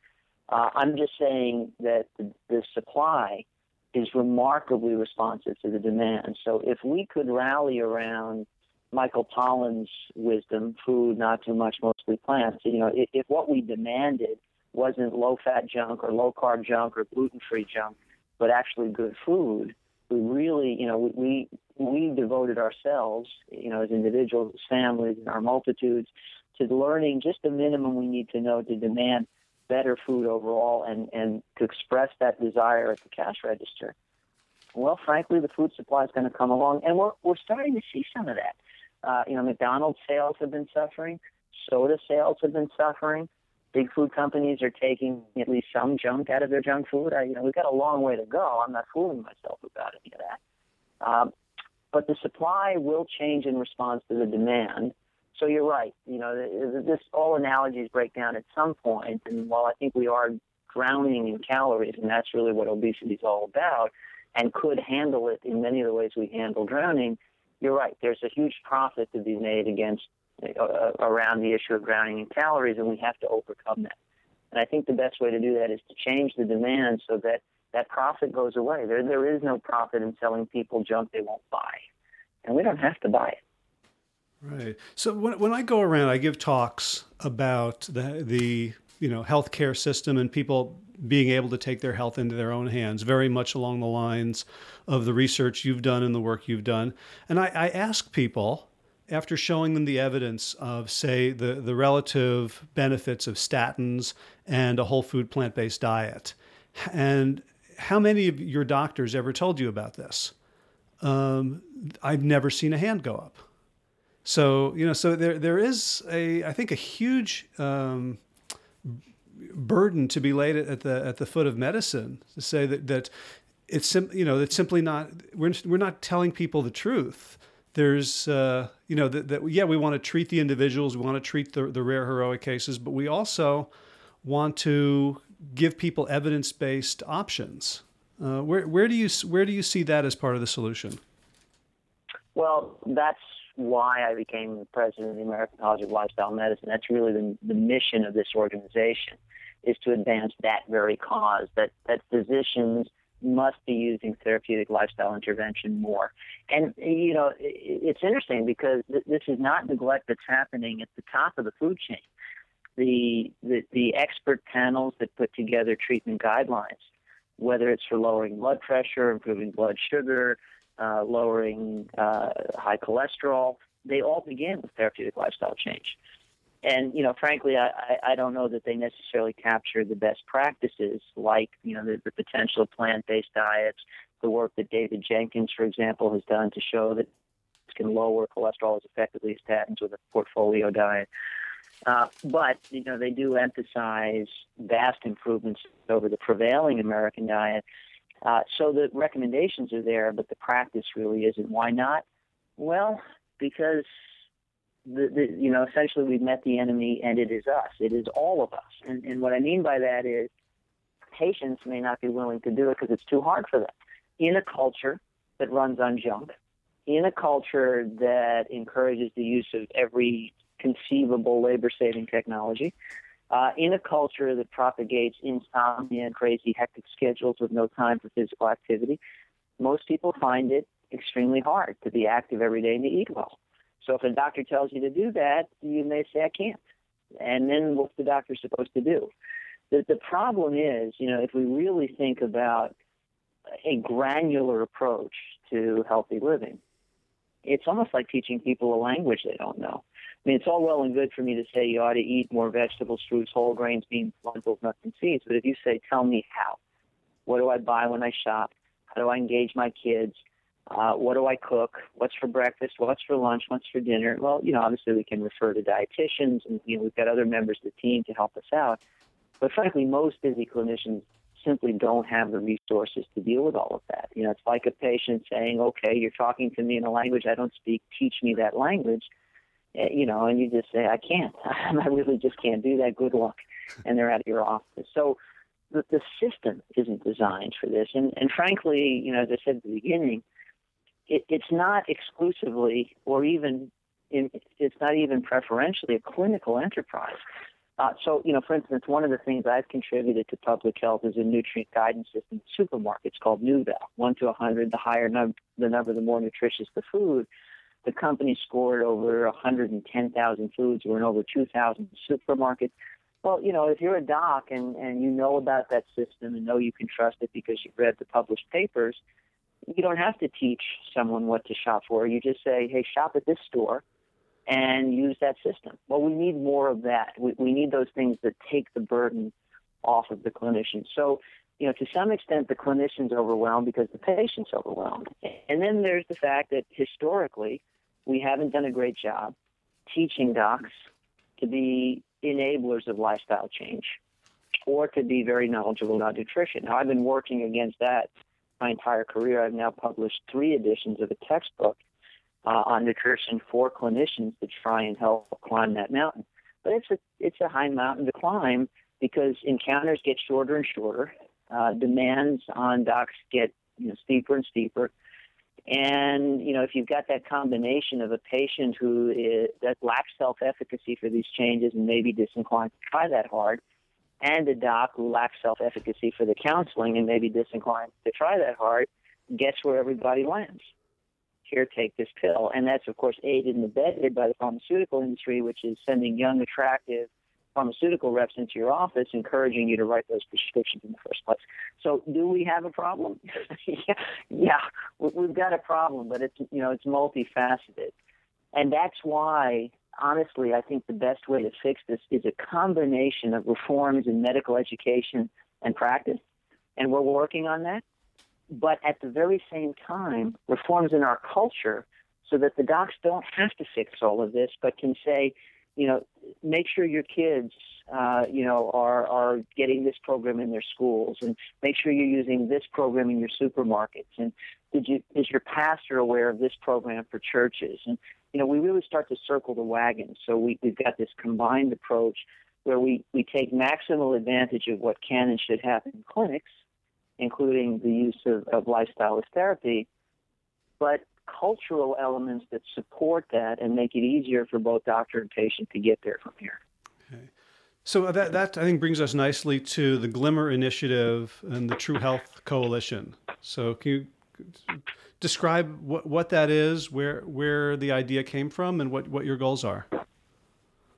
Uh, I'm just saying that the, the supply is remarkably responsive to the demand. So if we could rally around Michael Pollan's wisdom, food, not too much, mostly plants, you know, if, if what we demanded wasn't low fat junk or low carb junk or gluten free junk, but actually good food, we really, you know, we, we devoted ourselves, you know, as individuals, as families, and our multitudes, to learning just the minimum we need to know to demand better food overall and, and to express that desire at the cash register. Well, frankly, the food supply is going to come along, and we're, we're starting to see some of that. Uh, you know, McDonald's sales have been suffering, soda sales have been suffering, big food companies are taking at least some junk out of their junk food. I, you know, we've got a long way to go. I'm not fooling myself about any of that. Um, but the supply will change in response to the demand. So you're right. You know, this all analogies break down at some point. And while I think we are drowning in calories, and that's really what obesity is all about, and could handle it in many of the ways we handle drowning, you're right. There's a huge profit to be made against uh, around the issue of drowning in calories, and we have to overcome that. And I think the best way to do that is to change the demand so that that profit goes away. There, there is no profit in selling people junk they won't buy, and we don't have to buy it. Right. So when, when I go around, I give talks about the the you know healthcare system and people being able to take their health into their own hands, very much along the lines of the research you've done and the work you've done. And I, I ask people after showing them the evidence of, say, the, the relative benefits of statins and a whole food plant based diet, and how many of your doctors ever told you about this? Um, I've never seen a hand go up. So you know, so there there is a I think a huge um, burden to be laid at the at the foot of medicine to say that that it's sim- you know it's simply not we're we're not telling people the truth. There's uh, you know that, that yeah we want to treat the individuals, we want to treat the the rare heroic cases, but we also want to give people evidence based options. Uh, where where do you where do you see that as part of the solution? Well, that's why I became president of the American College of Lifestyle Medicine. That's really the, the mission of this organization is to advance that very cause that, that physicians must be using therapeutic lifestyle intervention more. And, you know, it's interesting because this is not neglect that's happening at the top of the food chain. The, the, the expert panels that put together treatment guidelines, whether it's for lowering blood pressure, improving blood sugar, uh, lowering uh, high cholesterol, they all begin with therapeutic lifestyle change. And you know, frankly, I, I don't know that they necessarily capture the best practices, like you know the, the potential plant-based diets, the work that David Jenkins, for example, has done to show that it can lower cholesterol as effectively as statins with a portfolio diet. Uh, but you know, they do emphasize vast improvements over the prevailing American diet. Uh, so the recommendations are there, but the practice really isn't. Why not? Well, because the, the, you know essentially we've met the enemy, and it is us. It is all of us. And, and what I mean by that is patients may not be willing to do it because it's too hard for them. In a culture that runs on junk, in a culture that encourages the use of every conceivable labor-saving technology, uh, in a culture that propagates insomnia and crazy hectic schedules with no time for physical activity, most people find it extremely hard to be active every day and to eat well. So if a doctor tells you to do that, you may say, I can't. And then what's the doctor supposed to do? The, the problem is, you know, if we really think about a granular approach to healthy living, it's almost like teaching people a language they don't know. I mean, it's all well and good for me to say you ought to eat more vegetables, fruits, whole grains, beans, lentils, nuts, and seeds. But if you say, tell me how, what do I buy when I shop? How do I engage my kids? Uh, what do I cook? What's for breakfast? What's for lunch? What's for dinner? Well, you know, obviously we can refer to dietitians, and you know, we've got other members of the team to help us out. But frankly, most busy clinicians simply don't have the resources to deal with all of that. You know, it's like a patient saying, "Okay, you're talking to me in a language I don't speak. Teach me that language." Eh, you know, and you just say, I can't. I really just can't do that. Good luck. And they're out of your office. So the, the system isn't designed for this. And, and frankly, you know, as I said at the beginning, it, it's not exclusively or even in, it's not even preferentially a clinical enterprise. Uh, so, you know, for instance, one of the things I've contributed to public health is a nutrient guidance system supermarkets called NuVal. One to a hundred, the higher num- the number, the more nutritious the food the company scored over 110,000 foods. We're in over 2,000 supermarkets. Well, you know, if you're a doc and, and you know about that system and know you can trust it because you've read the published papers, you don't have to teach someone what to shop for. You just say, hey, shop at this store and use that system. Well, we need more of that. We, we need those things that take the burden off of the clinician. So, you know, to some extent, the clinician's overwhelmed because the patient's overwhelmed. And then there's the fact that historically, we haven't done a great job teaching docs to be enablers of lifestyle change or to be very knowledgeable about nutrition. Now, I've been working against that my entire career. I've now published three editions of a textbook uh, on nutrition for clinicians to try and help climb that mountain. But it's a it's a high mountain to climb because encounters get shorter and shorter. Uh, demands on docs get you know, steeper and steeper. And you know, if you've got that combination of a patient who is, that lacks self-efficacy for these changes and maybe disinclined to try that hard, and a doc who lacks self-efficacy for the counseling and maybe disinclined to try that hard, guess where everybody lands? Here, take this pill, and that's of course aided and abetted by the pharmaceutical industry, which is sending young, attractive pharmaceutical reps into your office encouraging you to write those prescriptions in the first place. So, do we have a problem? yeah, yeah, we've got a problem, but it's you know it's multifaceted, and that's why honestly I think the best way to fix this is a combination of reforms in medical education and practice, and we're working on that. But at the very same time, reforms in our culture so that the docs don't have to fix all of this, but can say, you know, make sure your kids, uh, you know, are are getting this program in their schools, and make sure you're using this program in your supermarkets. And did you is your pastor aware of this program for churches? And you know, we really start to circle the wagon. So we, we've got this combined approach where we, we take maximal advantage of what can and should happen in clinics, including the use of, of lifestyle therapy, but cultural elements that support that and make it easier for both doctor and patient to get there from here. Okay. So that, that I think brings us nicely to the Glimmer Initiative and the True Health Coalition. So can you describe what, what that is, where where the idea came from, and what, what your goals are?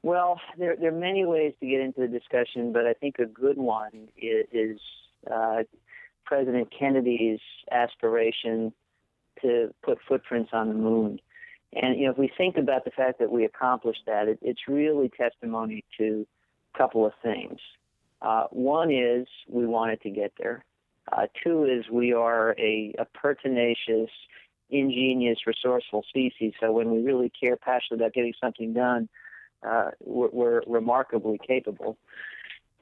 Well, there, there are many ways to get into the discussion, but I think a good one is, is uh, President Kennedy's aspiration to put footprints on the moon. And you know, if we think about the fact that we accomplished that, it, it's really testimony to a couple of things. Uh, one is we wanted to get there. Uh, two is we are a, a pertinacious, ingenious, resourceful species. So when we really care passionately about getting something done, uh, we're, we're remarkably capable.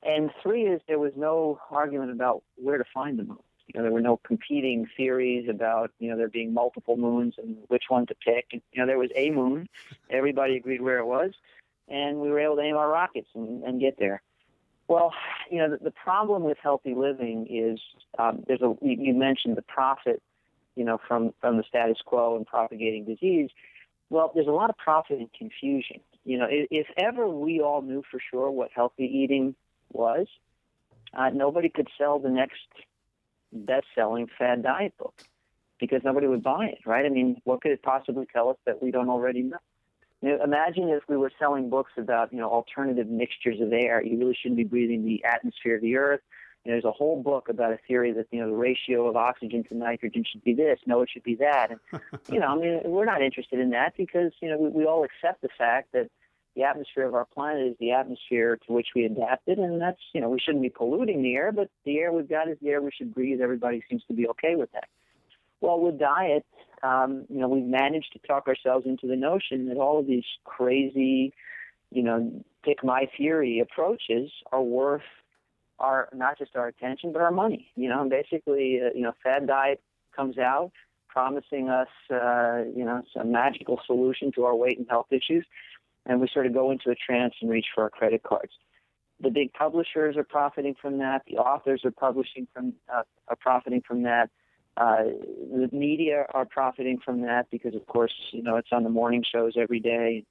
And three is there was no argument about where to find the moon. You know, there were no competing theories about, you know, there being multiple moons and which one to pick. And, you know, there was a moon. Everybody agreed where it was. And we were able to aim our rockets and, and get there. Well, you know, the, the problem with healthy living is um, there's a, you mentioned the profit, you know, from, from the status quo and propagating disease. Well, there's a lot of profit and confusion. You know, if, if ever we all knew for sure what healthy eating was, uh, nobody could sell the next best-selling fad diet book because nobody would buy it, right? I mean, what could it possibly tell us that we don't already know? You know, imagine if we were selling books about you know alternative mixtures of air. You really shouldn't be breathing the atmosphere of the earth. You know, there's a whole book about a theory that you know the ratio of oxygen to nitrogen should be this. No, it should be that. And you know, I mean, we're not interested in that because you know we, we all accept the fact that the atmosphere of our planet is the atmosphere to which we adapted, and that's you know we shouldn't be polluting the air, but the air we've got is the air we should breathe. Everybody seems to be okay with that. Well, with diet, um, you know, we've managed to talk ourselves into the notion that all of these crazy, you know, pick my theory approaches are worth our not just our attention but our money. You know, and basically, uh, you know, fad diet comes out promising us, uh, you know, some magical solution to our weight and health issues and we sort of go into a trance and reach for our credit cards. The big publishers are profiting from that. The authors are publishing from uh, are profiting from that. Uh, the media are profiting from that because, of course, you know it's on the morning shows every day,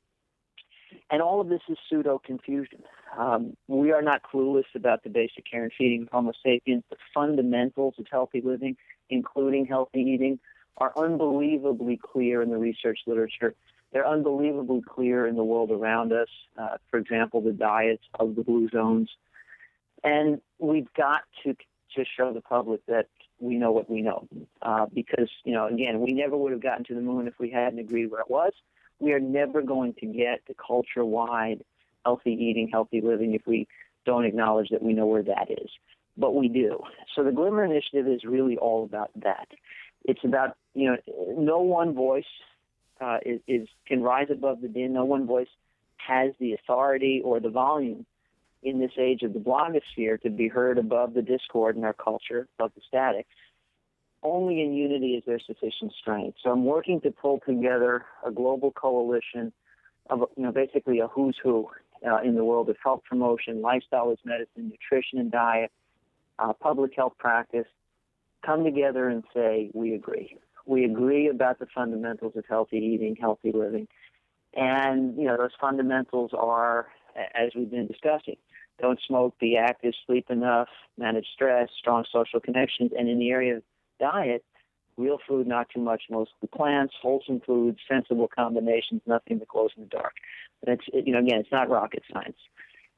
and all of this is pseudo confusion. Um, we are not clueless about the basic care and feeding of Homo sapiens. The fundamentals of healthy living, including healthy eating, are unbelievably clear in the research literature. They're unbelievably clear in the world around us. Uh, for example, the diets of the blue zones. And we've got to to show the public that we know what we know. Uh, because, you know, again, we never would have gotten to the moon if we hadn't agreed where it was. We are never going to get the culture wide healthy eating, healthy living if we don't acknowledge that we know where that is. But we do. So the Glimmer Initiative is really all about that. It's about, you know, no one voice uh, is, is can rise above the din. No one voice has the authority or the volume in this age of the blogosphere to be heard above the discord in our culture, above the static. Only in unity is there sufficient strength. So I'm working to pull together a global coalition of, you know, basically a who's who uh, in the world of health promotion, lifestyle as medicine, nutrition and diet, uh, public health practice, come together and say, we agree. We agree about the fundamentals of healthy eating, healthy living. And, you know, those fundamentals are, as we've been discussing, don't smoke, be active, sleep enough, manage stress, strong social connections. And in the area of diet, real food, not too much, mostly plants, wholesome foods, sensible combinations, nothing that glows in the dark. And it's, it, you know, again, it's not rocket science.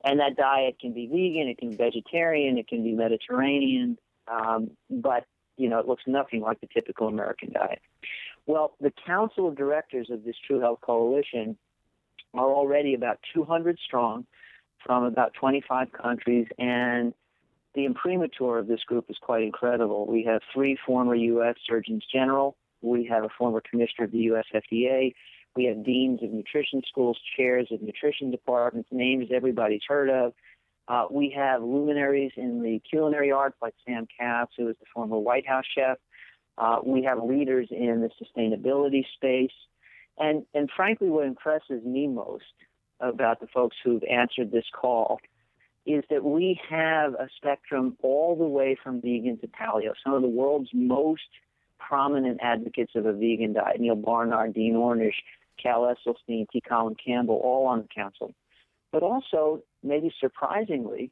And that diet can be vegan, it can be vegetarian, it can be Mediterranean, um, but you know, it looks nothing like the typical American diet. Well, the council of directors of this True Health Coalition are already about 200 strong from about 25 countries, and the imprimatur of this group is quite incredible. We have three former U.S. Surgeons General, we have a former commissioner of the U.S. FDA, we have deans of nutrition schools, chairs of nutrition departments, names everybody's heard of. Uh, we have luminaries in the culinary arts like Sam Kass, who is the former White House chef. Uh, we have leaders in the sustainability space. And, and frankly, what impresses me most about the folks who've answered this call is that we have a spectrum all the way from vegan to paleo. Some of the world's most prominent advocates of a vegan diet, Neil Barnard, Dean Ornish, Cal Esselstyn, T. Colin Campbell, all on the council. But also, maybe surprisingly,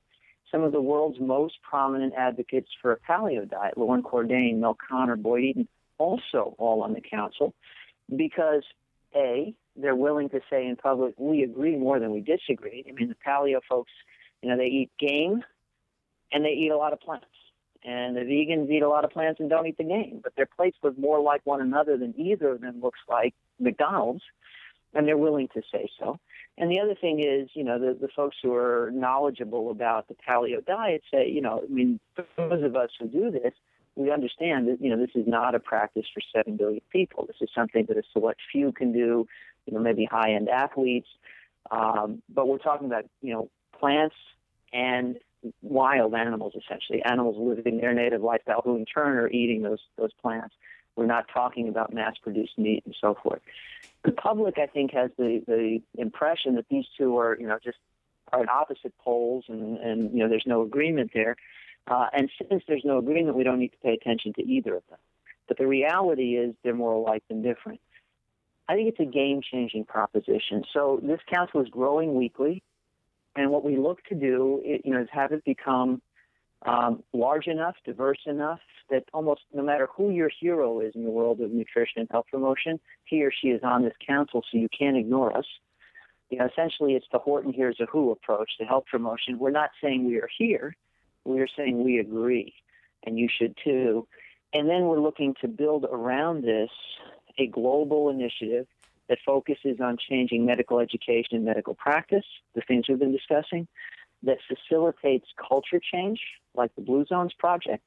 some of the world's most prominent advocates for a paleo diet, Loren Cordain, Mel Konner, Boyd Eaton, also all on the council, because A, they're willing to say in public, we agree more than we disagree. I mean, the paleo folks, you know, they eat game and they eat a lot of plants. And the vegans eat a lot of plants and don't eat the game, but their plates look more like one another than either of them looks like McDonald's, and they're willing to say so. And the other thing is, you know, the, the folks who are knowledgeable about the paleo diet say, you know, I mean, those of us who do this, we understand that, you know, this is not a practice for 7 billion people. This is something that a select few can do, you know, maybe high end athletes. Um, but we're talking about, you know, plants and wild animals, essentially, animals living their native lifestyle who in turn are eating those, those plants. We're not talking about mass produced meat and so forth. The public, I think, has the, the impression that these two are, you know, just are at opposite poles and, and you know, there's no agreement there. Uh, and since there's no agreement, we don't need to pay attention to either of them. But the reality is they're more alike than different. I think it's a game changing proposition. So this council is growing weekly. And what we look to do, you know, is have it become um, large enough, diverse enough that almost no matter who your hero is in the world of nutrition and health promotion, he or she is on this council, so you can't ignore us. You know, essentially, it's the Horton Hears a Who approach to health promotion. We're not saying we are here, we are saying we agree, and you should too. And then we're looking to build around this a global initiative that focuses on changing medical education and medical practice, the things we've been discussing, that facilitates culture change, like the Blue Zones Project,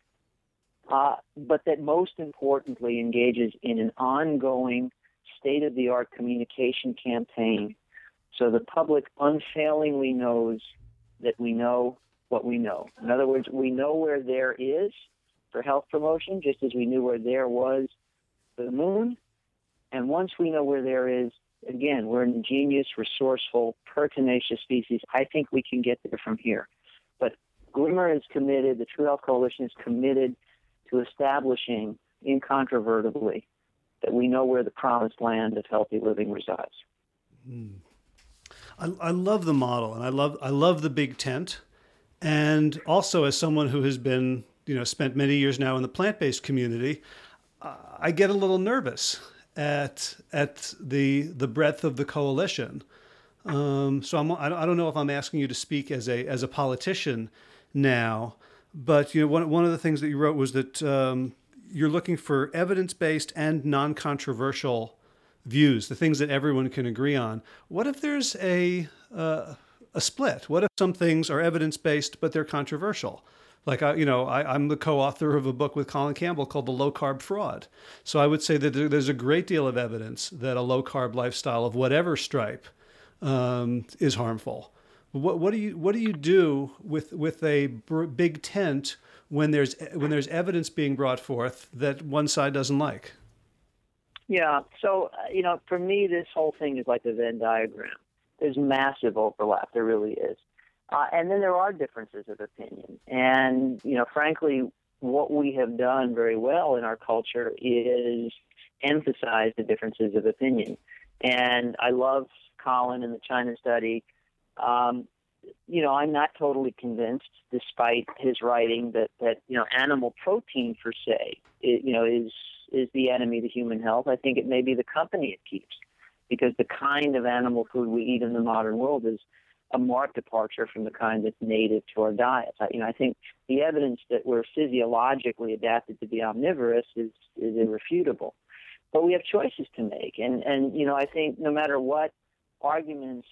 uh, but that most importantly engages in an ongoing state of the art communication campaign so the public unfailingly knows that we know what we know. In other words, we know where there is for health promotion, just as we knew where there was for the moon. And once we know where there is, again, we're an ingenious, resourceful, pertinacious species. I think we can get there from here. But Glimmer is committed, the True Health Coalition is committed to establishing incontrovertibly that we know where the promised land of healthy living resides. Mm. I, I love the model, and I love I love the big tent, and also as someone who has been you know spent many years now in the plant based community, uh, I get a little nervous at at the the breadth of the coalition. Um, so I'm, I don't know if I'm asking you to speak as a as a politician now, but you know one one of the things that you wrote was that um, you're looking for evidence based and non controversial views, the things that everyone can agree on. What if there's a uh, a split? What if some things are evidence based but they're controversial? Like I, you know, I, am the co-author of a book with Colin Campbell called "The Low Carb Fraud." So I would say that there's a great deal of evidence that a low carb lifestyle of whatever stripe um, is harmful. What, what do you what do you do with with a big tent when there's when there's evidence being brought forth that one side doesn't like? Yeah. So uh, you know, for me, this whole thing is like a Venn diagram. There's massive overlap. There really is. Uh, and then there are differences of opinion. And, you know, frankly, what we have done very well in our culture is emphasize the differences of opinion. And I love Colin and the China study. Um, you know, I'm not totally convinced, despite his writing, that that you know animal protein per se, it, you know, is is the enemy to human health. I think it may be the company it keeps, because the kind of animal food we eat in the modern world is a marked departure from the kind that's native to our diets. I, you know, I think the evidence that we're physiologically adapted to be omnivorous is is irrefutable. But we have choices to make, and and you know, I think no matter what arguments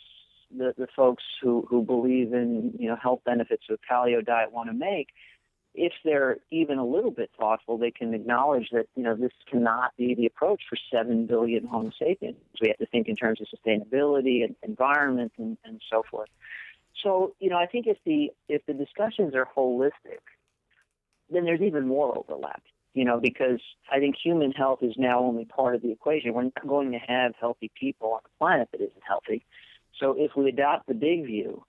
the, the folks who, who believe in you know health benefits of a paleo diet want to make, if they're even a little bit thoughtful, they can acknowledge that you know this cannot be the approach for seven billion Homo sapiens. We have to think in terms of sustainability and environment and, and so forth. So you know, I think if the if the discussions are holistic, then there's even more overlap. You know, because I think human health is now only part of the equation. We're not going to have healthy people on the planet that isn't healthy. So if we adopt the big view,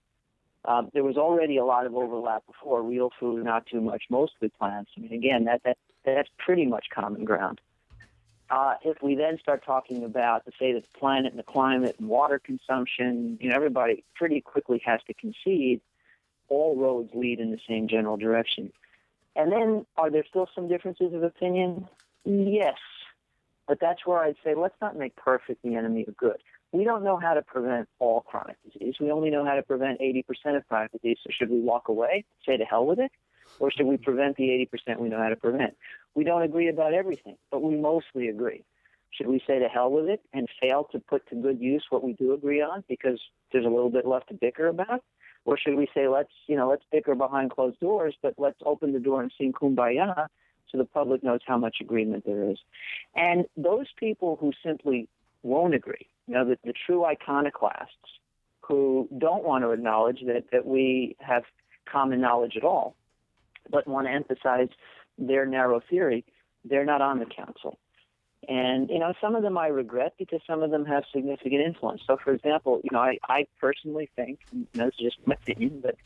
um, there was already a lot of overlap before. Real food, not too much, mostly plants. I mean, again, that that that's pretty much common ground. Uh, if we then start talking about the fate of the planet and the climate and water consumption, you know, everybody pretty quickly has to concede all roads lead in the same general direction. And then, are there still some differences of opinion? Yes, but that's where I'd say let's not make perfect the enemy of good we don't know how to prevent all chronic disease. We only know how to prevent 80% of chronic disease. So should we walk away, say to hell with it? Or should we prevent the 80% we know how to prevent? We don't agree about everything, but we mostly agree. Should we say to hell with it and fail to put to good use what we do agree on because there's a little bit left to bicker about? Or should we say let's, you know, let's bicker behind closed doors, but let's open the door and sing kumbaya so the public knows how much agreement there is. And those people who simply won't agree, you know, the, the true iconoclasts who don't want to acknowledge that, that we have common knowledge at all, but want to emphasize their narrow theory, they're not on the council. And, you know, some of them I regret because some of them have significant influence. So, for example, you know, I, I personally think, and this is just my opinion, but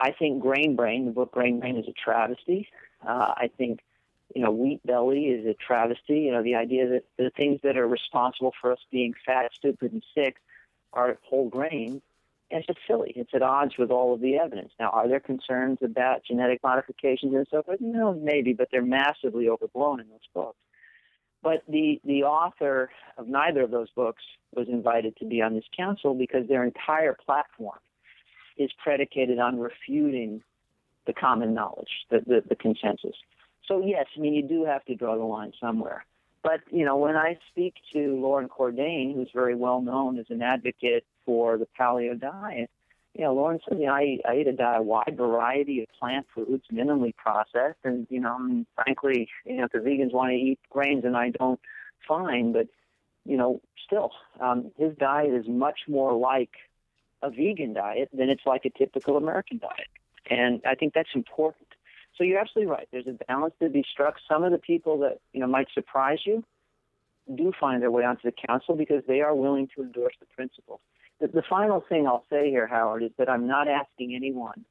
I think Grain Brain, the book Grain Brain, is a travesty. Uh, I think you know, wheat belly is a travesty. You know, the idea that the things that are responsible for us being fat, stupid, and sick are whole grains. And it's just silly. It's at odds with all of the evidence. Now, are there concerns about genetic modifications and so forth? No, maybe, but they're massively overblown in those books. But the, the author of neither of those books was invited to be on this council because their entire platform is predicated on refuting the common knowledge, the, the, the consensus. So yes, I mean you do have to draw the line somewhere. But you know, when I speak to Loren Cordain, who's very well known as an advocate for the paleo diet, you know, Loren says, you know, I, I eat a, a wide variety of plant foods, minimally processed, and you know, and frankly, you know, if the vegans want to eat grains and I don't, fine. But you know, still, um, his diet is much more like a vegan diet than it's like a typical American diet, and I think that's important. So you're absolutely right. There's a balance to be struck. Some of the people that you know might surprise you do find their way onto the council because they are willing to endorse the principles. The, the final thing I'll say here, Howard, is that I'm not asking anyone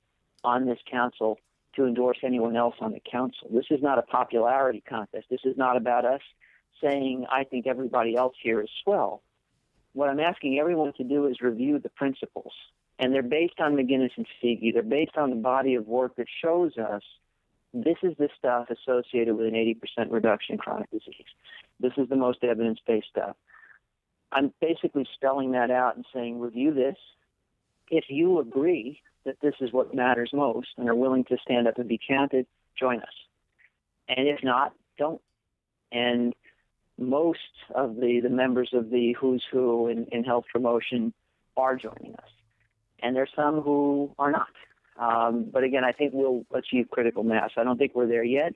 on this council to endorse anyone else on the council. This is not a popularity contest. This is not about us saying I think everybody else here is swell. What I'm asking everyone to do is review the principles. And they're based on McGinnis and Foege. They're based on the body of work that shows us this is the stuff associated with an 80% reduction in chronic disease. This is the most evidence based stuff. I'm basically spelling that out and saying, review this. If you agree that this is what matters most and are willing to stand up and be counted, join us. And if not, don't. And most of the, the members of the who's who in, in health promotion are joining us. And there's some who are not. Um, but again, I think we'll achieve critical mass. I don't think we're there yet,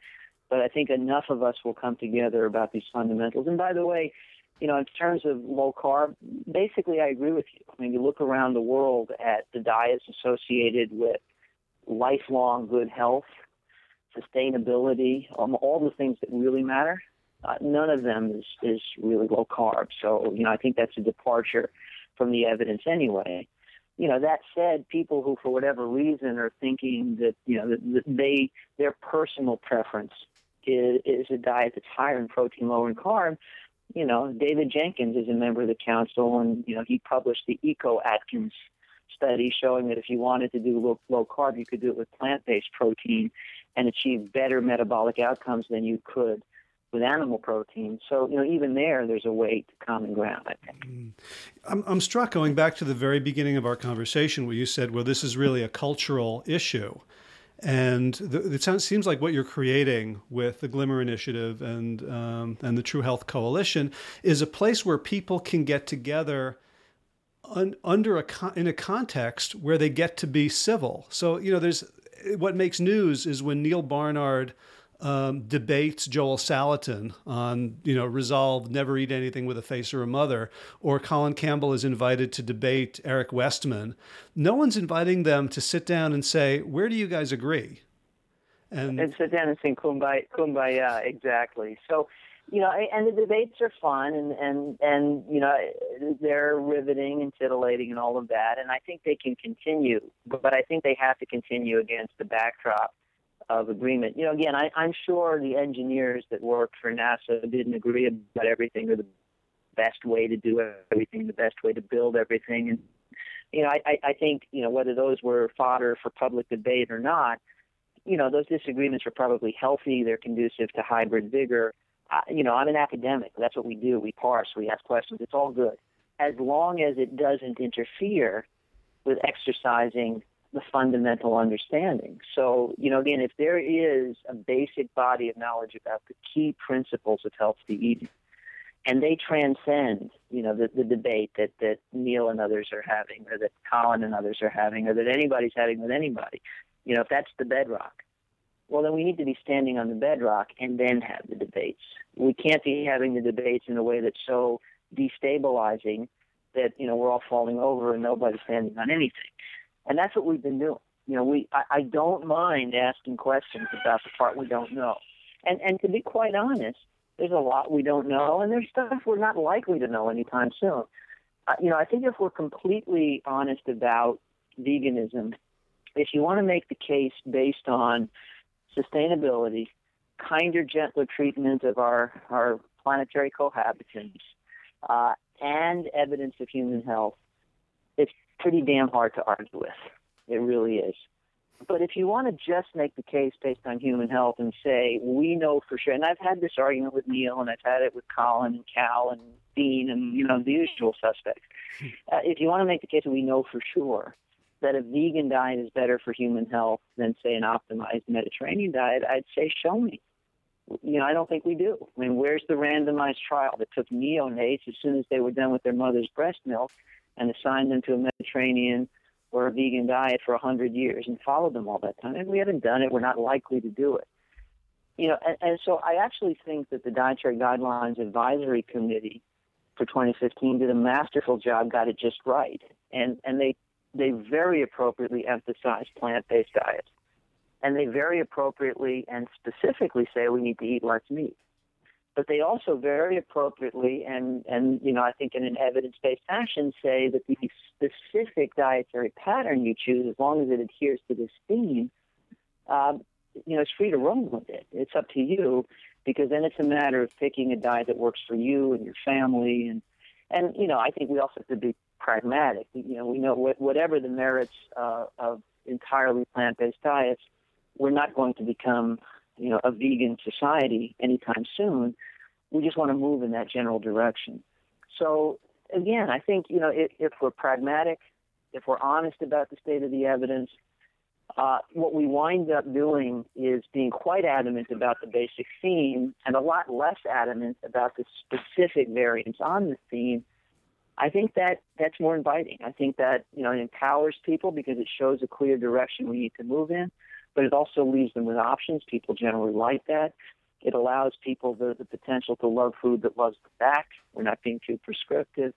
but I think enough of us will come together about these fundamentals. And by the way, you know, in terms of low carb, basically I agree with you. I mean, you look around the world at the diets associated with lifelong good health, sustainability, um, all the things that really matter. Uh, none of them is, is really low carb. So, you know, I think that's a departure from the evidence anyway. You know, that said, people who, for whatever reason, are thinking that you know that they their personal preference is, is a diet that's higher in protein, lower in carb. You know, David Jenkins is a member of the council, and you know he published the Eco Atkins study showing that if you wanted to do low, low carb, you could do it with plant-based protein and achieve better metabolic outcomes than you could with animal protein. So, you know, even there, there's a way to common ground, I think. Mm. I'm, I'm struck going back to the very beginning of our conversation where you said, well, this is really a cultural issue. And the, it sounds, seems like what you're creating with the Glimmer Initiative and, um, and the True Health Coalition is a place where people can get together un, under a in a context where they get to be civil. So you know, there's what makes news is when Neil Barnard um, debates Joel Salatin on, you know, resolve never eat anything with a face or a mother, or Colin Campbell is invited to debate Eric Westman. No one's inviting them to sit down and say, where do you guys agree? And, and sit down and sing kumbaya, kumbaya, exactly. So, you know, and the debates are fun and, and, and, you know, they're riveting and titillating and all of that. And I think they can continue, but I think they have to continue against the backdrop of agreement. You know, again, I, I'm sure the engineers that worked for NASA didn't agree about everything or the best way to do everything, the best way to build everything. And, you know, I, I think, you know, whether those were fodder for public debate or not, you know, those disagreements are probably healthy. They're conducive to hybrid vigor. You know, I'm an academic. That's what we do. We parse, we ask questions. It's all good. As long as it doesn't interfere with exercising the fundamental understanding. So, you know, again, if there is a basic body of knowledge about the key principles of healthy eating, and they transcend, you know, the, the debate that, that Neal and others are having, or that Colin and others are having, or that anybody's having with anybody, you know, if that's the bedrock, well, then we need to be standing on the bedrock and then have the debates. We can't be having the debates in a way that's so destabilizing that, you know, we're all falling over and nobody's standing on anything. And that's what we've been doing. You know, we I, I don't mind asking questions about the part we don't know. And and to be quite honest, there's a lot we don't know, and there's stuff we're not likely to know anytime soon. Uh, you know, I think if we're completely honest about veganism, if you want to make the case based on sustainability, kinder, gentler treatment of our, our planetary cohabitants, uh, and evidence of human health, pretty damn hard to argue with. It really is. But if you want to just make the case based on human health and say, we know for sure, and I've had this argument with Neal and I've had it with Colin and Cal and Dean and, you know, the usual suspects. Uh, if you want to make the case that we know for sure that a vegan diet is better for human health than, say, an optimized Mediterranean diet, I'd say, show me. You know, I don't think we do. I mean, where's the randomized trial that took neonates as soon as they were done with their mother's breast milk and assigned them to a Mediterranean or a vegan diet for 100 years and followed them all that time. And we haven't done it. We're not likely to do it. You know, and, and so I actually think that the Dietary Guidelines Advisory Committee for 2015 did a masterful job, got it just right. And, and they, they very appropriately emphasize plant-based diets. And they very appropriately and specifically say we need to eat less meat but they also very appropriately and and you know I think in an evidence-based fashion say that the specific dietary pattern you choose, as long as it adheres to this theme, um, you know, it's free to roam with it. It's up to you because then it's a matter of picking a diet that works for you and your family and and you know I think we also have to be pragmatic. You know, we know what, whatever the merits uh, of entirely plant-based diets, we're not going to become you know, a vegan society anytime soon. We just want to move in that general direction. So again, I think you know if, if we're pragmatic, if we're honest about the state of the evidence, uh, what we wind up doing is being quite adamant about the basic theme and a lot less adamant about the specific variants on the theme. I think that that's more inviting. I think that you know it empowers people because it shows a clear direction we need to move in but it also leaves them with options. People generally like that. It allows people the, the potential to love food that loves them back. We're not being too prescriptive.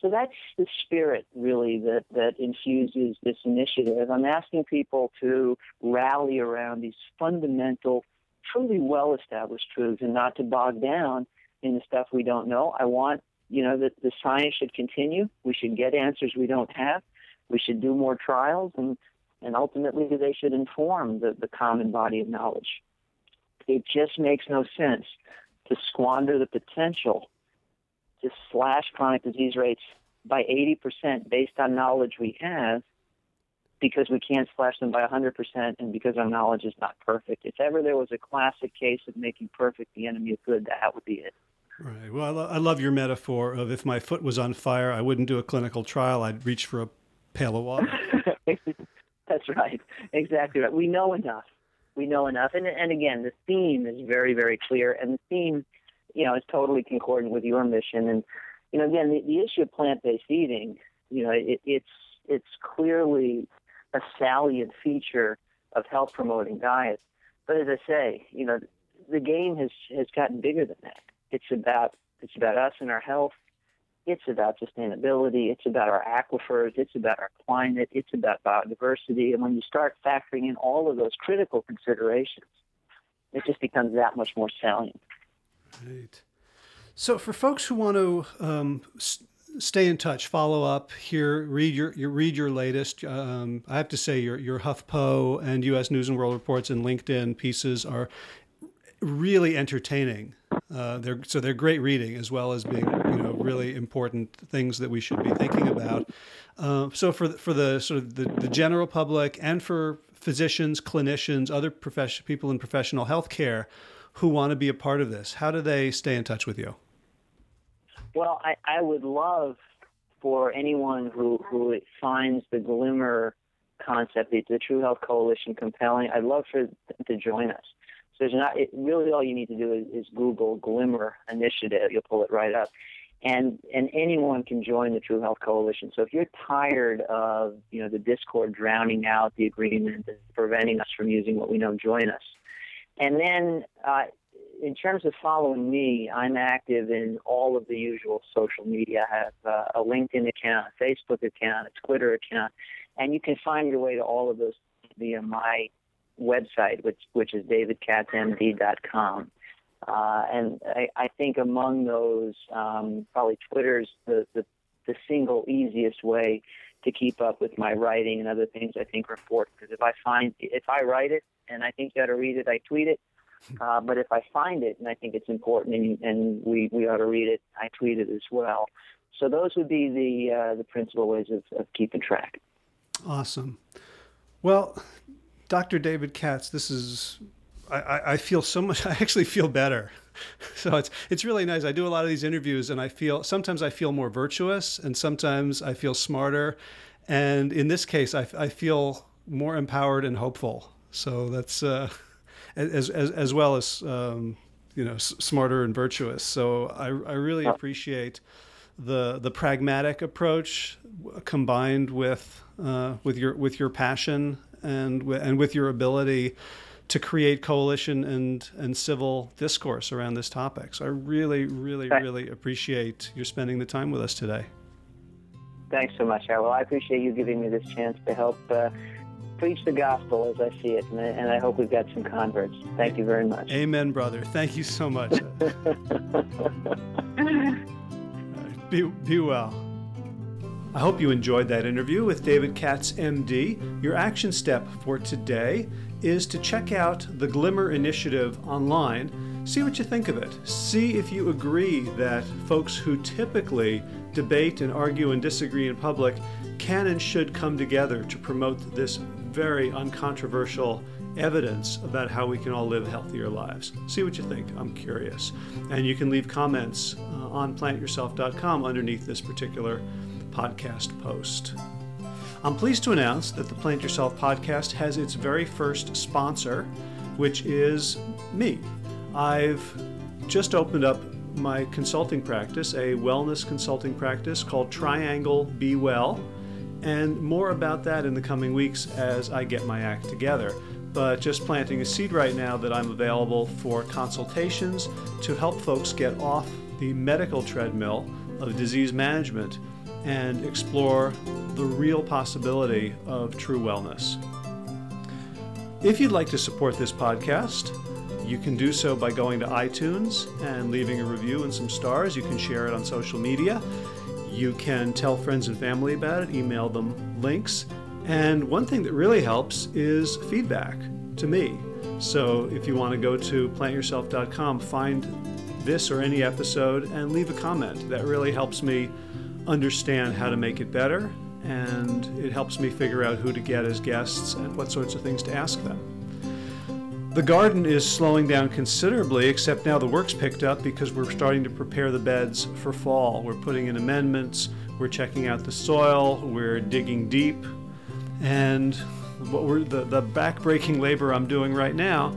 So that's the spirit, really, that, that infuses this initiative. I'm asking people to rally around these fundamental, truly well established truths and not to bog down in the stuff we don't know. I want, you know, that the science should continue. We should get answers we don't have. we should do more trials, and and ultimately they should inform the, the common body of knowledge. It just makes no sense to squander the potential to slash chronic disease rates by 80% based on knowledge we have because we can't slash them by 100% and because our knowledge is not perfect. If ever there was a classic case of making perfect the enemy of good, that would be it. Right. Well, I, lo- I love your metaphor of if my foot was on fire, I wouldn't do a clinical trial. I'd reach for a pail of water. That's right. Exactly right. We know enough. We know enough. And, and again, the theme is very, very clear. And the theme, you know, is totally concordant with your mission. And, you know, again, the, the issue of plant-based eating, you know, it, it's it's clearly a salient feature of health promoting diets. But as I say, you know, the game has has gotten bigger than that. It's about it's about us and our health. It's about sustainability. It's about our aquifers. It's about our climate. It's about biodiversity. And when you start factoring in all of those critical considerations, it just becomes that much more salient. Right. So, for folks who want to um, stay in touch, follow up here, read your, your read your latest. Um, I have to say, your your HuffPo and U.S. News and World Reports and LinkedIn pieces are really entertaining. Uh, they're so they're great reading as well as being you know really important things that we should be thinking about. Uh, so for the, for the sort of the, the general public and for physicians, clinicians, other profession people in professional healthcare who want to be a part of this, how do they stay in touch with you? Well, I, I would love for anyone who, who finds the glimmer concept, the, the True Health Coalition compelling, I'd love for them to join us. So there's not, it, really all you need to do is, is Google Glimmer Initiative. You'll pull it right up. And, and anyone can join the True Health Coalition. So if you're tired of, you know, the discord drowning out the agreement and preventing us from using what we know, join us. And then uh, in terms of following me, I'm active in all of the usual social media. I have uh, a LinkedIn account, a Facebook account, a Twitter account, and you can find your way to all of those via my website, which which is davidkatzmd.com. Uh, and I, I, think among those, um, probably Twitter's the, the, the single easiest way to keep up with my writing and other things I think are important. Because if I find if I write it and I think you ought to read it, I tweet it. Uh, but if I find it and I think it's important and, and we, we ought to read it, I tweet it as well. So those would be the uh, the principal ways of, of keeping track. Awesome. Well, Dr. David Katz, this is I, I feel so much I actually feel better. So it's it's really nice. I do a lot of these interviews and I feel sometimes I feel more virtuous and sometimes I feel smarter. And in this case I, I feel more empowered and hopeful. So that's uh, as, as, as well as um, you know s- smarter and virtuous. So I, I really appreciate the the pragmatic approach combined with uh, with your with your passion and and with your ability to create coalition and and civil discourse around this topic. So I really, really, really appreciate your spending the time with us today. Thanks so much, Well, I appreciate you giving me this chance to help uh, preach the gospel as I see it, and I, and I hope we've got some converts. Thank you very much. Amen, brother. Thank you so much. be, be well. I hope you enjoyed that interview with David Katz, MD. Your action step for today is to check out the Glimmer Initiative online. See what you think of it. See if you agree that folks who typically debate and argue and disagree in public can and should come together to promote this very uncontroversial evidence about how we can all live healthier lives. See what you think. I'm curious. And you can leave comments uh, on plantyourself.com underneath this particular podcast post. I'm pleased to announce that the Plant Yourself podcast has its very first sponsor, which is me. I've just opened up my consulting practice, a wellness consulting practice called Triangle Be Well, and more about that in the coming weeks as I get my act together. But just planting a seed right now that I'm available for consultations to help folks get off the medical treadmill of disease management and explore the real possibility of true wellness. If you'd like to support this podcast, you can do so by going to iTunes and leaving a review and some stars. You can share it on social media. You can tell friends and family about it, email them links. And one thing that really helps is feedback to me. So if you want to go to plantyourself.com, find this or any episode and leave a comment. That really helps me understand how to make it better and it helps me figure out who to get as guests and what sorts of things to ask them. The garden is slowing down considerably, except now the work's picked up because we're starting to prepare the beds for fall. We're putting in amendments, we're checking out the soil, we're digging deep, and what we're, the, the back-breaking labor I'm doing right now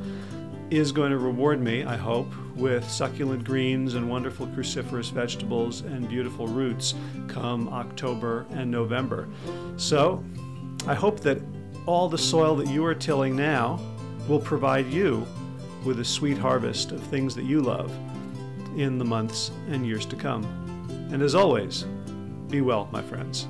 is going to reward me, I hope, with succulent greens and wonderful cruciferous vegetables and beautiful roots come October and November. So, I hope that all the soil that you are tilling now will provide you with a sweet harvest of things that you love in the months and years to come. And as always, be well, my friends.